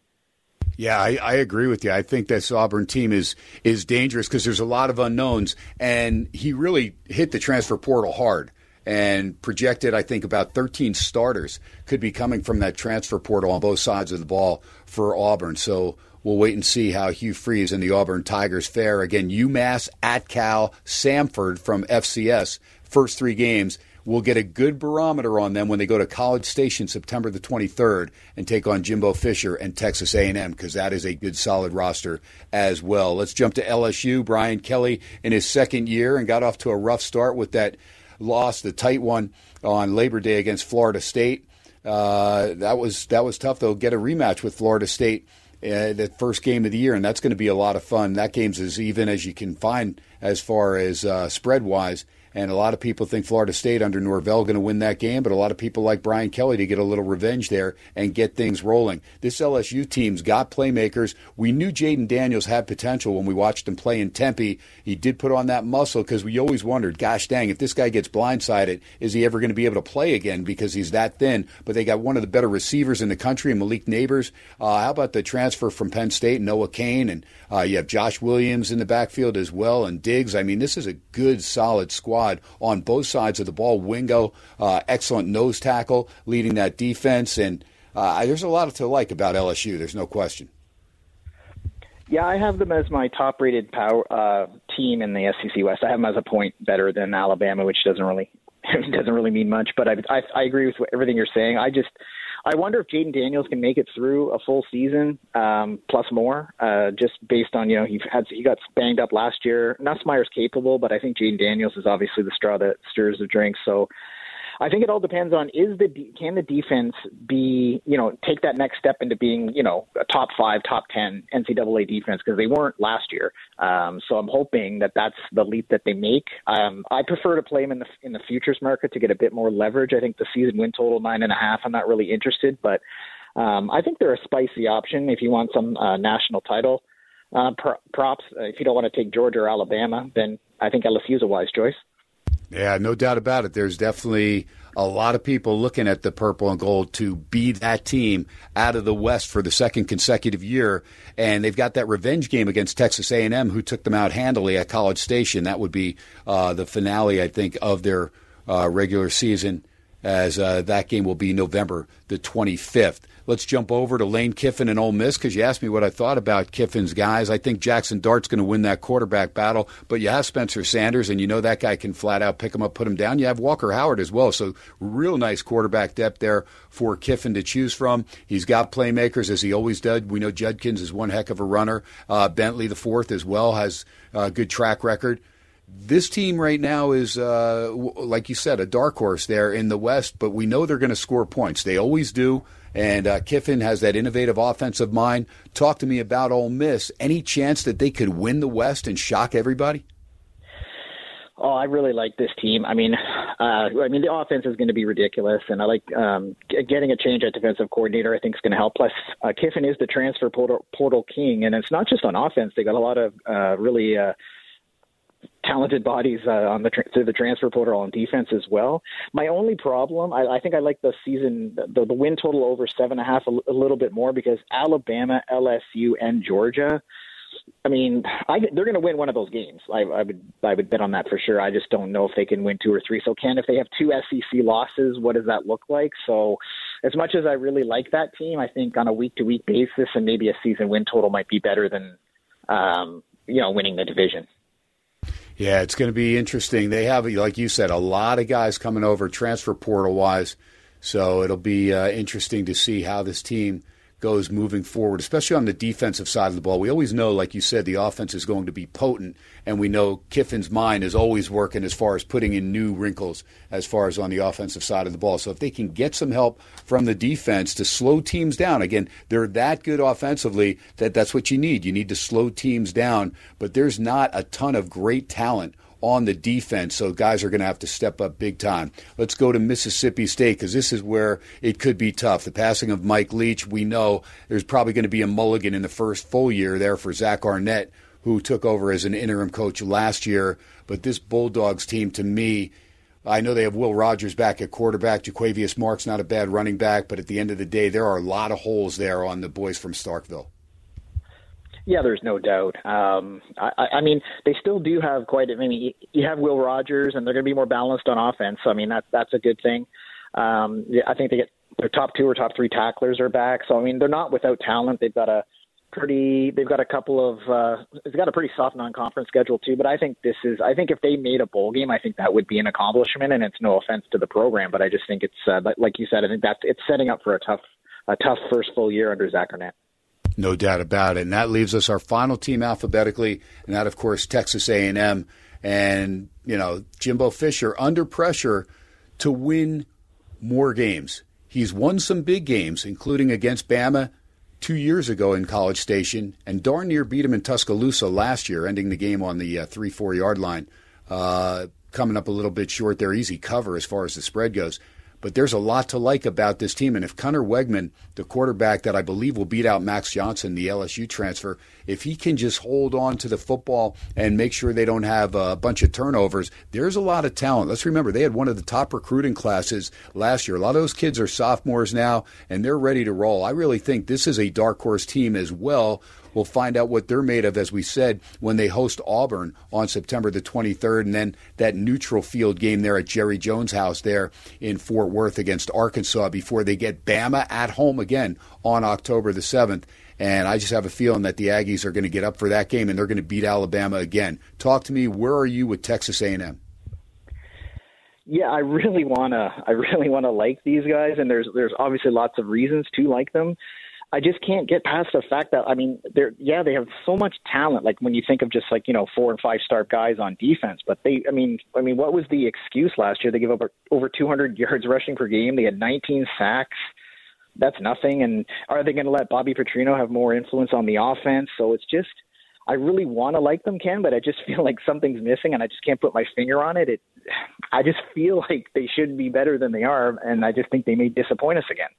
S2: Yeah, I, I, agree with you. I think this Auburn team is is dangerous because there's a lot of unknowns, and he really hit the transfer portal hard and projected. I think about 13 starters could be coming from that transfer portal on both sides of the ball for Auburn. So we'll wait and see how Hugh Freeze and the Auburn Tigers fare. Again, UMass at Cal, Samford from FCS. First three games we'll get a good barometer on them when they go to College Station September the 23rd and take on Jimbo Fisher and Texas A&M because that is a good solid roster as well. Let's jump to LSU. Brian Kelly in his second year and got off to a rough start with that loss, the tight one on Labor Day against Florida State. Uh, that was that was tough. They'll get a rematch with Florida State. Uh, the first game of the year, and that's going to be a lot of fun. That game's as even as you can find as far as uh, spread wise and a lot of people think Florida State under Norvell going to win that game, but a lot of people like Brian Kelly to get a little revenge there and get things rolling. This LSU team's got playmakers. We knew Jayden Daniels had potential when we watched him play in Tempe. He did put on that muscle because we always wondered, gosh dang, if this guy gets blindsided, is he ever going to be able to play again because he's that thin? But they got one of the better receivers in the country, Malik Nabers. Uh, how about the transfer from Penn State, Noah Cain, and uh, you have Josh Williams in the backfield as well, and Diggs. I mean, this is a good, solid squad on both sides of the ball. Wingo, uh, excellent nose tackle, leading that defense, and uh, there's a lot to like about LSU. There's no question.
S6: Yeah, I have them as my top-rated power uh, team in the SEC West. I have them as a point better than Alabama, which doesn't really doesn't really mean much. But I, I, I agree with everything you're saying. I just I wonder if Jayden Daniels can make it through a full season um, plus more, uh, just based on you know he had he got banged up last year. Nussmeier's capable, but I think Jayden Daniels is obviously the straw that stirs the drink. So I think it all depends on is the can the defense be you know take that next step into being you know a top five, top ten NCAA defense because they weren't last year. Um, so I'm hoping that that's the leap that they make. Um, I prefer to play them in the in the futures market to get a bit more leverage. I think the season win total nine and a half. I'm not really interested, but um, I think they're a spicy option if you want some uh, national title uh, pr- props. Uh, if you don't want to take Georgia or Alabama, then I think LSU is a wise choice.
S2: Yeah, no doubt about it. There's definitely a lot of people looking at the purple and gold to be that team out of the West for the second consecutive year, and they've got that revenge game against Texas A&M, who took them out handily at College Station. That would be uh, the finale, I think, of their uh, regular season, as uh, that game will be November the 25th. Let's jump over to Lane Kiffin and Ole Miss because you asked me what I thought about Kiffin's guys. I think Jaxson Dart's going to win that quarterback battle, but you have Spencer Sanders, and you know that guy can flat out pick him up, put him down. You have Walker Howard as well, so real nice quarterback depth there for Kiffin to choose from. He's got playmakers as he always did. We know Judkins is one heck of a runner. Uh, Bentley the fourth as well has a good track record this team right now is, uh, like you said, a dark horse there in the West, but we know they're going to score points. They always do. And uh, Kiffin has that innovative offensive mind. Talk to me about Ole Miss. Any chance that they could win the West and shock everybody?
S6: Oh, I really like this team. I mean, uh, I mean the offense is going to be ridiculous, and I like um, getting a change at defensive coordinator. I think is going to help. Plus, uh, Kiffin is the transfer portal, portal king, and it's not just on offense. They got a lot of uh, really. Uh, talented bodies uh, on the through the transfer portal on defense as well. My only problem, I, I think I like the season the, the win total over seven and a half a, little bit more because Alabama, LSU, and Georgia. I mean, I, they're going to win one of those games. I, I would I would bet on that for sure. I just don't know if they can win two or three. So, Ken, if they have two SEC losses, what does that look like? So, as much as I really like that team, I think on a week to week basis and maybe a season win total might be better than um, you know winning the division.
S2: Yeah, it's going to be interesting. They have, like you said, a lot of guys coming over transfer portal wise. So it'll be uh, interesting to see how this team goes moving forward, especially on the defensive side of the ball. We always know, like you said, the offense is going to be potent, and we know Kiffin's mind is always working as far as putting in new wrinkles as far as on the offensive side of the ball. So if they can get some help from the defense to slow teams down, again, they're that good offensively that that's what you need. You need to slow teams down, but there's not a ton of great talent on the defense. So guys are going to have to step up big time. Let's go to Mississippi State because this is where it could be tough. The passing of Mike Leach, we know there's probably going to be a mulligan in the first full year there for Zach Arnett, who took over as an interim coach last year. But this Bulldogs team, to me, I know they have Will Rogers back at quarterback. Jo'quavious Marks not a bad running back, but at the end of the day, there are a lot of holes there on the boys from Starkville.
S6: Yeah, there's no doubt. Um, I, I mean, they still do have quite. I mean, you have Will Rogers, and they're going to be more balanced on offense. So, I mean, that's that's a good thing. Um, I think they get their top two or top three tacklers are back. So, I mean, they're not without talent. They've got a pretty. They've got a couple of. Uh, they've got a pretty soft non-conference schedule too. But I think this is. I think if they made a bowl game, I think that would be an accomplishment. And it's no offense to the program, but I just think it's uh, like you said. I think that's it's setting up for a tough, a tough first full year under Zach Arnett.
S2: No doubt about it. And that leaves us our final team alphabetically, and that, of course, Texas A&M. And you know, Jimbo Fisher under pressure to win more games. He's won some big games, including against Bama two years ago in College Station, and darn near beat him in Tuscaloosa last year, ending the game on the uh, three four yard line. Uh, coming up a little bit short there, easy cover as far as the spread goes. But there's a lot to like about this team. And if Conner Weigman, the quarterback that I believe will beat out Max Johnson, the LSU transfer, if he can just hold on to the football and make sure they don't have a bunch of turnovers, there's a lot of talent. Let's remember, they had one of the top recruiting classes last year. A lot of those kids are sophomores now, and they're ready to roll. I really think this is a dark horse team as well We'll find out what they're made of, as we said, when they host Auburn on September the 23rd, and then that neutral field game there at Jerry Jones' house there in Fort Worth against Arkansas before they get Bama at home again on October the 7th. And I just have a feeling that the Aggies are going to get up for that game and they're going to beat Alabama again. Talk to me. Where are you with Texas A&M?
S6: Yeah, I really wanna, I really wanna like these guys, and there's there's obviously lots of reasons to like them. I just can't get past the fact that I mean, they're yeah, they have so much talent. Like when you think of just like you know four and five star guys on defense, but they, I mean, I mean, what was the excuse last year? They gave up over 200 yards rushing per game. They had 19 sacks. That's nothing. And are they going to let Bobby Petrino have more influence on the offense? So it's just, I really want to like them, Ken, but I just feel like something's missing, and I just can't put my finger on it. It, I just feel like they should be better than they are, and I just think they may disappoint us again.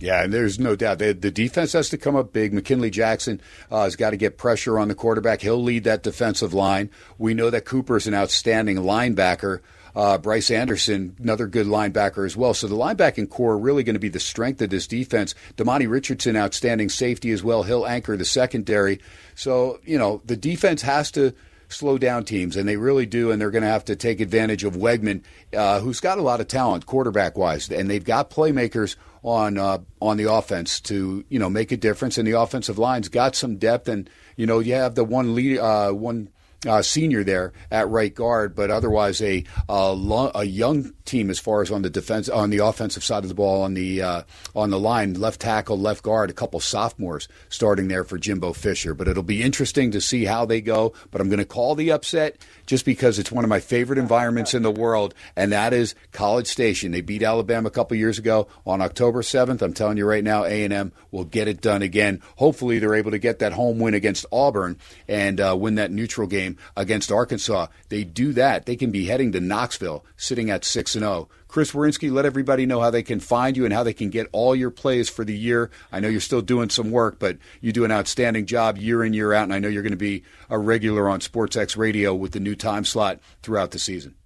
S2: Yeah, and there's no doubt the, the defense has to come up big. McKinley Jackson uh, has got to get pressure on the quarterback. He'll lead that defensive line. We know that Cooper's an outstanding linebacker. Uh, Bryce Anderson, another good linebacker as well. So the linebacking corps are really going to be the strength of this defense. Demani Richardson, outstanding safety as well. He'll anchor the secondary. So, you know, the defense has to slow down teams, and they really do. And they're going to have to take advantage of Weigman, uh, who's got a lot of talent quarterback wise, and they've got playmakers on uh, on the offense to you know make a difference. And the offensive line's got some depth, and you know you have the one lead uh, one uh, senior there at right guard, but otherwise a a, lo- a, young team as far as on the defense on the offensive side of the ball on the uh, on the line, left tackle, left guard, a couple sophomores starting there for Jimbo Fisher. But it'll be interesting to see how they go. But I'm going to call the upset just because it's one of my favorite environments in the world, and that is College Station. They beat Alabama a couple years ago on October 7th. I'm telling you right now, A&M will get it done again. Hopefully, they're able to get that home win against Auburn and uh, win that neutral game against Arkansas. They do that, they can be heading to Knoxville, sitting at six and zero. Oh. Chris Werynski, let everybody know how they can find you and how they can get all your plays for the year. I know you're still doing some work, but you do an outstanding job year in, year out, and I know you're going to be a regular on SportsX Radio with the new time slot throughout the season.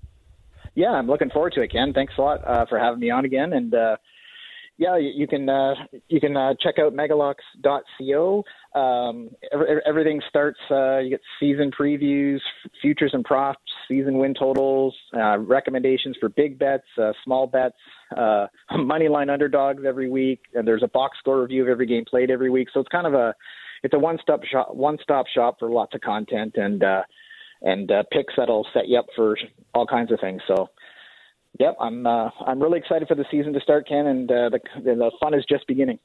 S6: Yeah, I'm looking forward to it, Ken. Thanks a lot uh, for having me on again, and uh, yeah, you can uh, you can uh, check out megalocks.co. Um, every, everything starts. Uh, you get season previews, futures and props, season win totals, uh, recommendations for big bets, uh, small bets, uh, money line underdogs every week, and there's a box score review of every game played every week. So it's kind of a it's a one stop shop one stop shop for lots of content and uh, and uh, picks that'll set you up for all kinds of things. So Yep, I'm uh, I'm really excited for the season to start, Ken, and uh, the the fun is just beginning.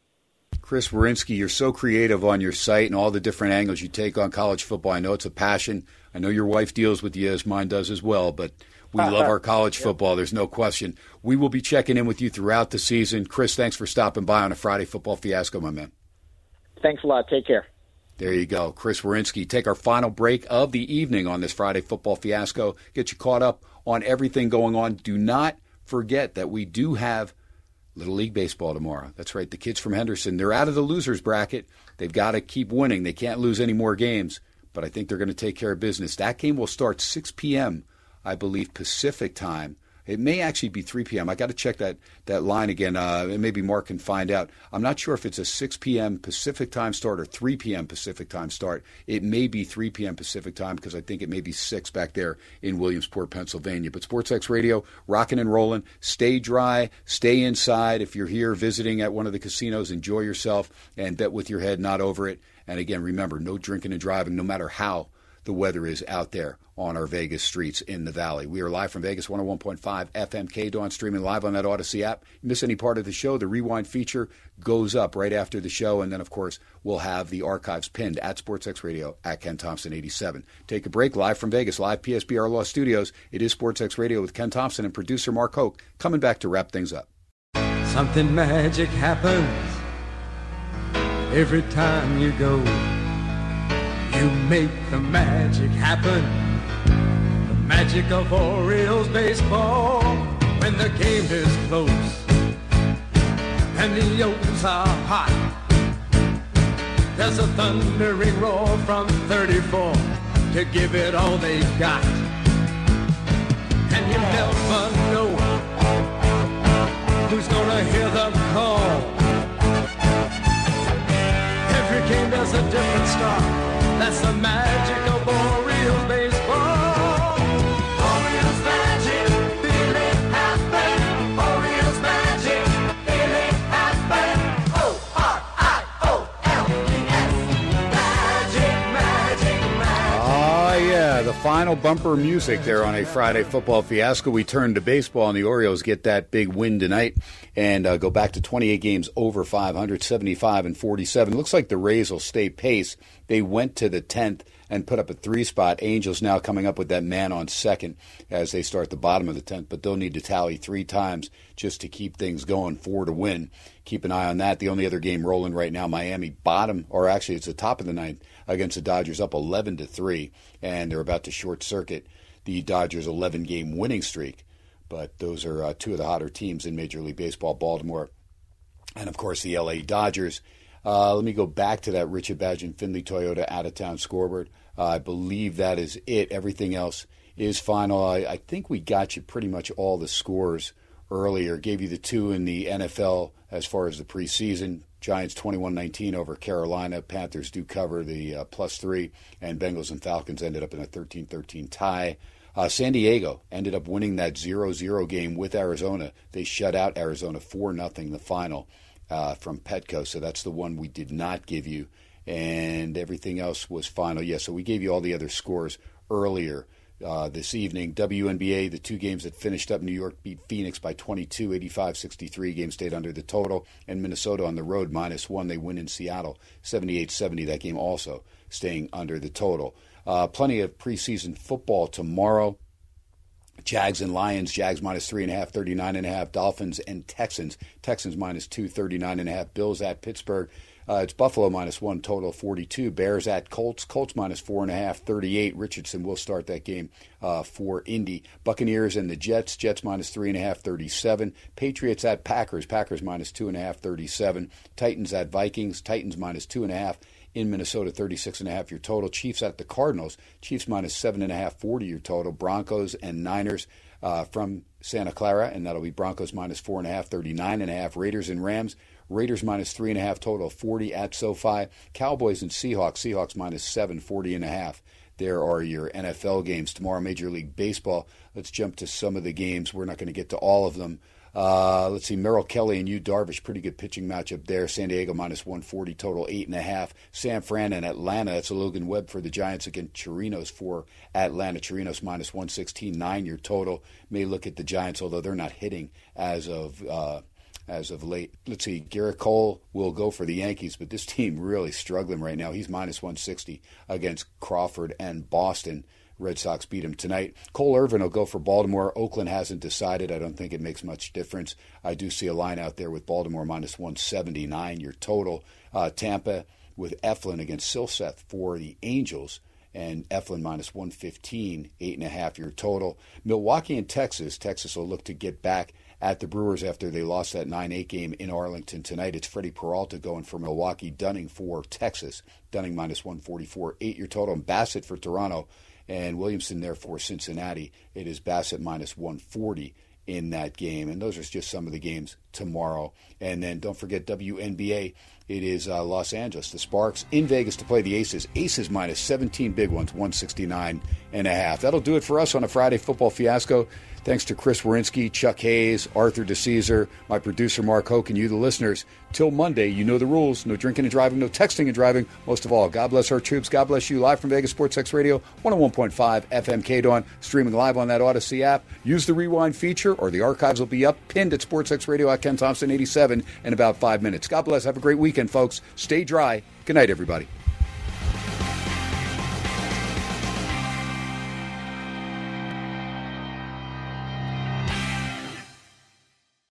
S2: Chris Werynski, you're so creative on your site and all the different angles you take on college football. I know it's a passion. I know your wife deals with you as mine does as well, but we uh, love uh, our college football. There's no question. We will be checking in with you throughout the season. Chris, thanks for stopping by on a Friday football fiasco, my man.
S6: Thanks a lot. Take care.
S2: There you go. Chris Werynski. Take our final break of the evening on this Friday football fiasco. Get you caught up on everything going on. Do not forget that we do have Little League Baseball tomorrow. That's right. The kids from Henderson, they're out of the losers bracket. They've got to keep winning. They can't lose any more games, but I think they're going to take care of business. That game will start 6 p.m., I believe, Pacific time it may actually be 3 p.m. I got to check that, that line again. Uh, maybe Mark can find out. I'm not sure if it's a 6 p.m. Pacific time start or 3 p.m. Pacific time start. It may be 3 p.m. Pacific time because I think it may be 6 back there in Williamsport, Pennsylvania. But SportsX Radio, rocking and rolling. Stay dry, stay inside. If you're here visiting at one of the casinos, enjoy yourself and bet with your head not over it. And again, remember, no drinking and driving, no matter how the weather is out there on our Vegas streets in the valley. We are live from Vegas 101.5 FM KDON, streaming live on that Audacy app. Miss any part of the show, the rewind feature goes up right after the show. And then, of course, we'll have the archives pinned at SportsX Radio at Ken Thomson 87. Take a break live from Vegas, live PSBR Law Studios. It is SportsX Radio with Ken Thomson and producer Mark Hoke coming back to wrap things up.
S8: Something magic happens every time you go. You make the magic happen. The magic of Orioles baseball. When the game is close and the O's are hot. There's a thundering roar from 34 to give it all they've got. And you never know who's gonna hear the call. Every game there's a different star. That's the magic
S2: final bumper music there on a Friday football fiasco. We turn to baseball, and the Orioles get that big win tonight and uh, go back to 28 games over 575 and 47. Looks like the Rays will stay pace. They went to the 10th and put up a three spot. Angels now coming up with that man on second as they start the bottom of the 10th, but they'll need to tally three times just to keep things going, four to win. Keep an eye on that. The only other game rolling right now, Miami bottom, or actually it's the top of the ninth against the Dodgers, up 11 to 3, and they're about to short circuit the Dodgers' 11 game winning streak. But those are uh, two of the hotter teams in Major League Baseball, Baltimore, and of course the LA Dodgers. Uh, let me go back to that Richard Badge Findlay Toyota out of town scoreboard. Uh, I believe that is it. Everything else is final. I, I, think we got you pretty much all the scores earlier. Gave you the two in the NFL as far as the preseason. Giants 21-19 over Carolina. Panthers do cover the uh, plus three, and Bengals and Falcons ended up in a 13-13 tie. Uh, San Diego ended up winning that 0-0 game with Arizona. They shut out Arizona 4 nothing the final uh, from Petco. So that's the one we did not give you, and everything else was final. Yeah, so we gave you all the other scores earlier. Uh, this evening. WNBA, the two games that finished up, New York beat Phoenix by 22, 85 63. Game stayed under the total. And Minnesota on the road, minus one. They win in Seattle, 78 70. That game also staying under the total. Uh, plenty of preseason football tomorrow. Jags and Lions. Jags minus three and a half, 39 and a half. Dolphins and Texans. Texans minus two, 39 and a half. Bills at Pittsburgh. Uh, it's Buffalo minus one, total 42. Bears at Colts. Colts minus four and a half, 38. Richardson will start that game uh, for Indy. Buccaneers and the Jets. Jets minus three and a half, 37. Patriots at Packers. Packers minus two and a half, 37. Titans at Vikings. Titans minus two and a half in Minnesota, 36 and a half your total. Chiefs at the Cardinals. Chiefs minus seven and a half, 40 your total. Broncos and Niners uh, from Santa Clara, and that'll be Broncos minus four and a half, 39 and a half. Raiders and Rams. Raiders minus three and a half total, 40 at SoFi. Cowboys and Seahawks, Seahawks minus seven, 40 and a half. There are your NFL games tomorrow. Major League Baseball. Let's jump to some of the games. We're not going to get to all of them. Uh, let's see, Merrill Kelly and Yu Darvish, pretty good pitching matchup there. San Diego minus 140 total, eight and a half. San Fran and Atlanta. That's a Logan Webb for the Giants against Chirinos for Atlanta. Chirinos minus 116, nine your total. May look at the Giants, although they're not hitting as of uh, as of late. Let's see, Gerrit Cole will go for the Yankees, but this team really struggling right now. He's minus 160 against Crawford and Boston. Red Sox beat him tonight. Cole Irvin will go for Baltimore. Oakland hasn't decided. I don't think it makes much difference. I do see a line out there with Baltimore minus 179, your total. Uh, Tampa with Eflin against Silseth for the Angels and Eflin minus 115, eight and a half your total. Milwaukee and Texas. Texas will look to get back at the Brewers after they lost that 9 8 game in Arlington tonight. It's Freddie Peralta going for Milwaukee, Dunning for Texas. Dunning minus 144, eight year total, and Bassitt for Toronto, and Williamson there for Cincinnati. It is Bassitt minus 140 in that game. And those are just some of the games tomorrow. And then don't forget WNBA. It is uh, Los Angeles, the Sparks in Vegas to play the Aces. Aces minus 17 big ones, 169 and a half. That'll do it for us on a Friday football fiasco. Thanks to Chris Werynski, Chuck Hayes, Arthur DiCesare, my producer Mark Hoke, and you, the listeners. Till Monday, you know the rules. No drinking and driving, no texting and driving. Most of all, God bless our troops. God bless you. Live from Vegas Sports X Radio, 101.5 FM KDON, streaming live on that Audacy app. Use the rewind feature, or the archives will be up pinned at SportsX Radio at Ken Thomson 87 in about five minutes. God bless. Have a great weekend, folks. Stay dry. Good night, everybody.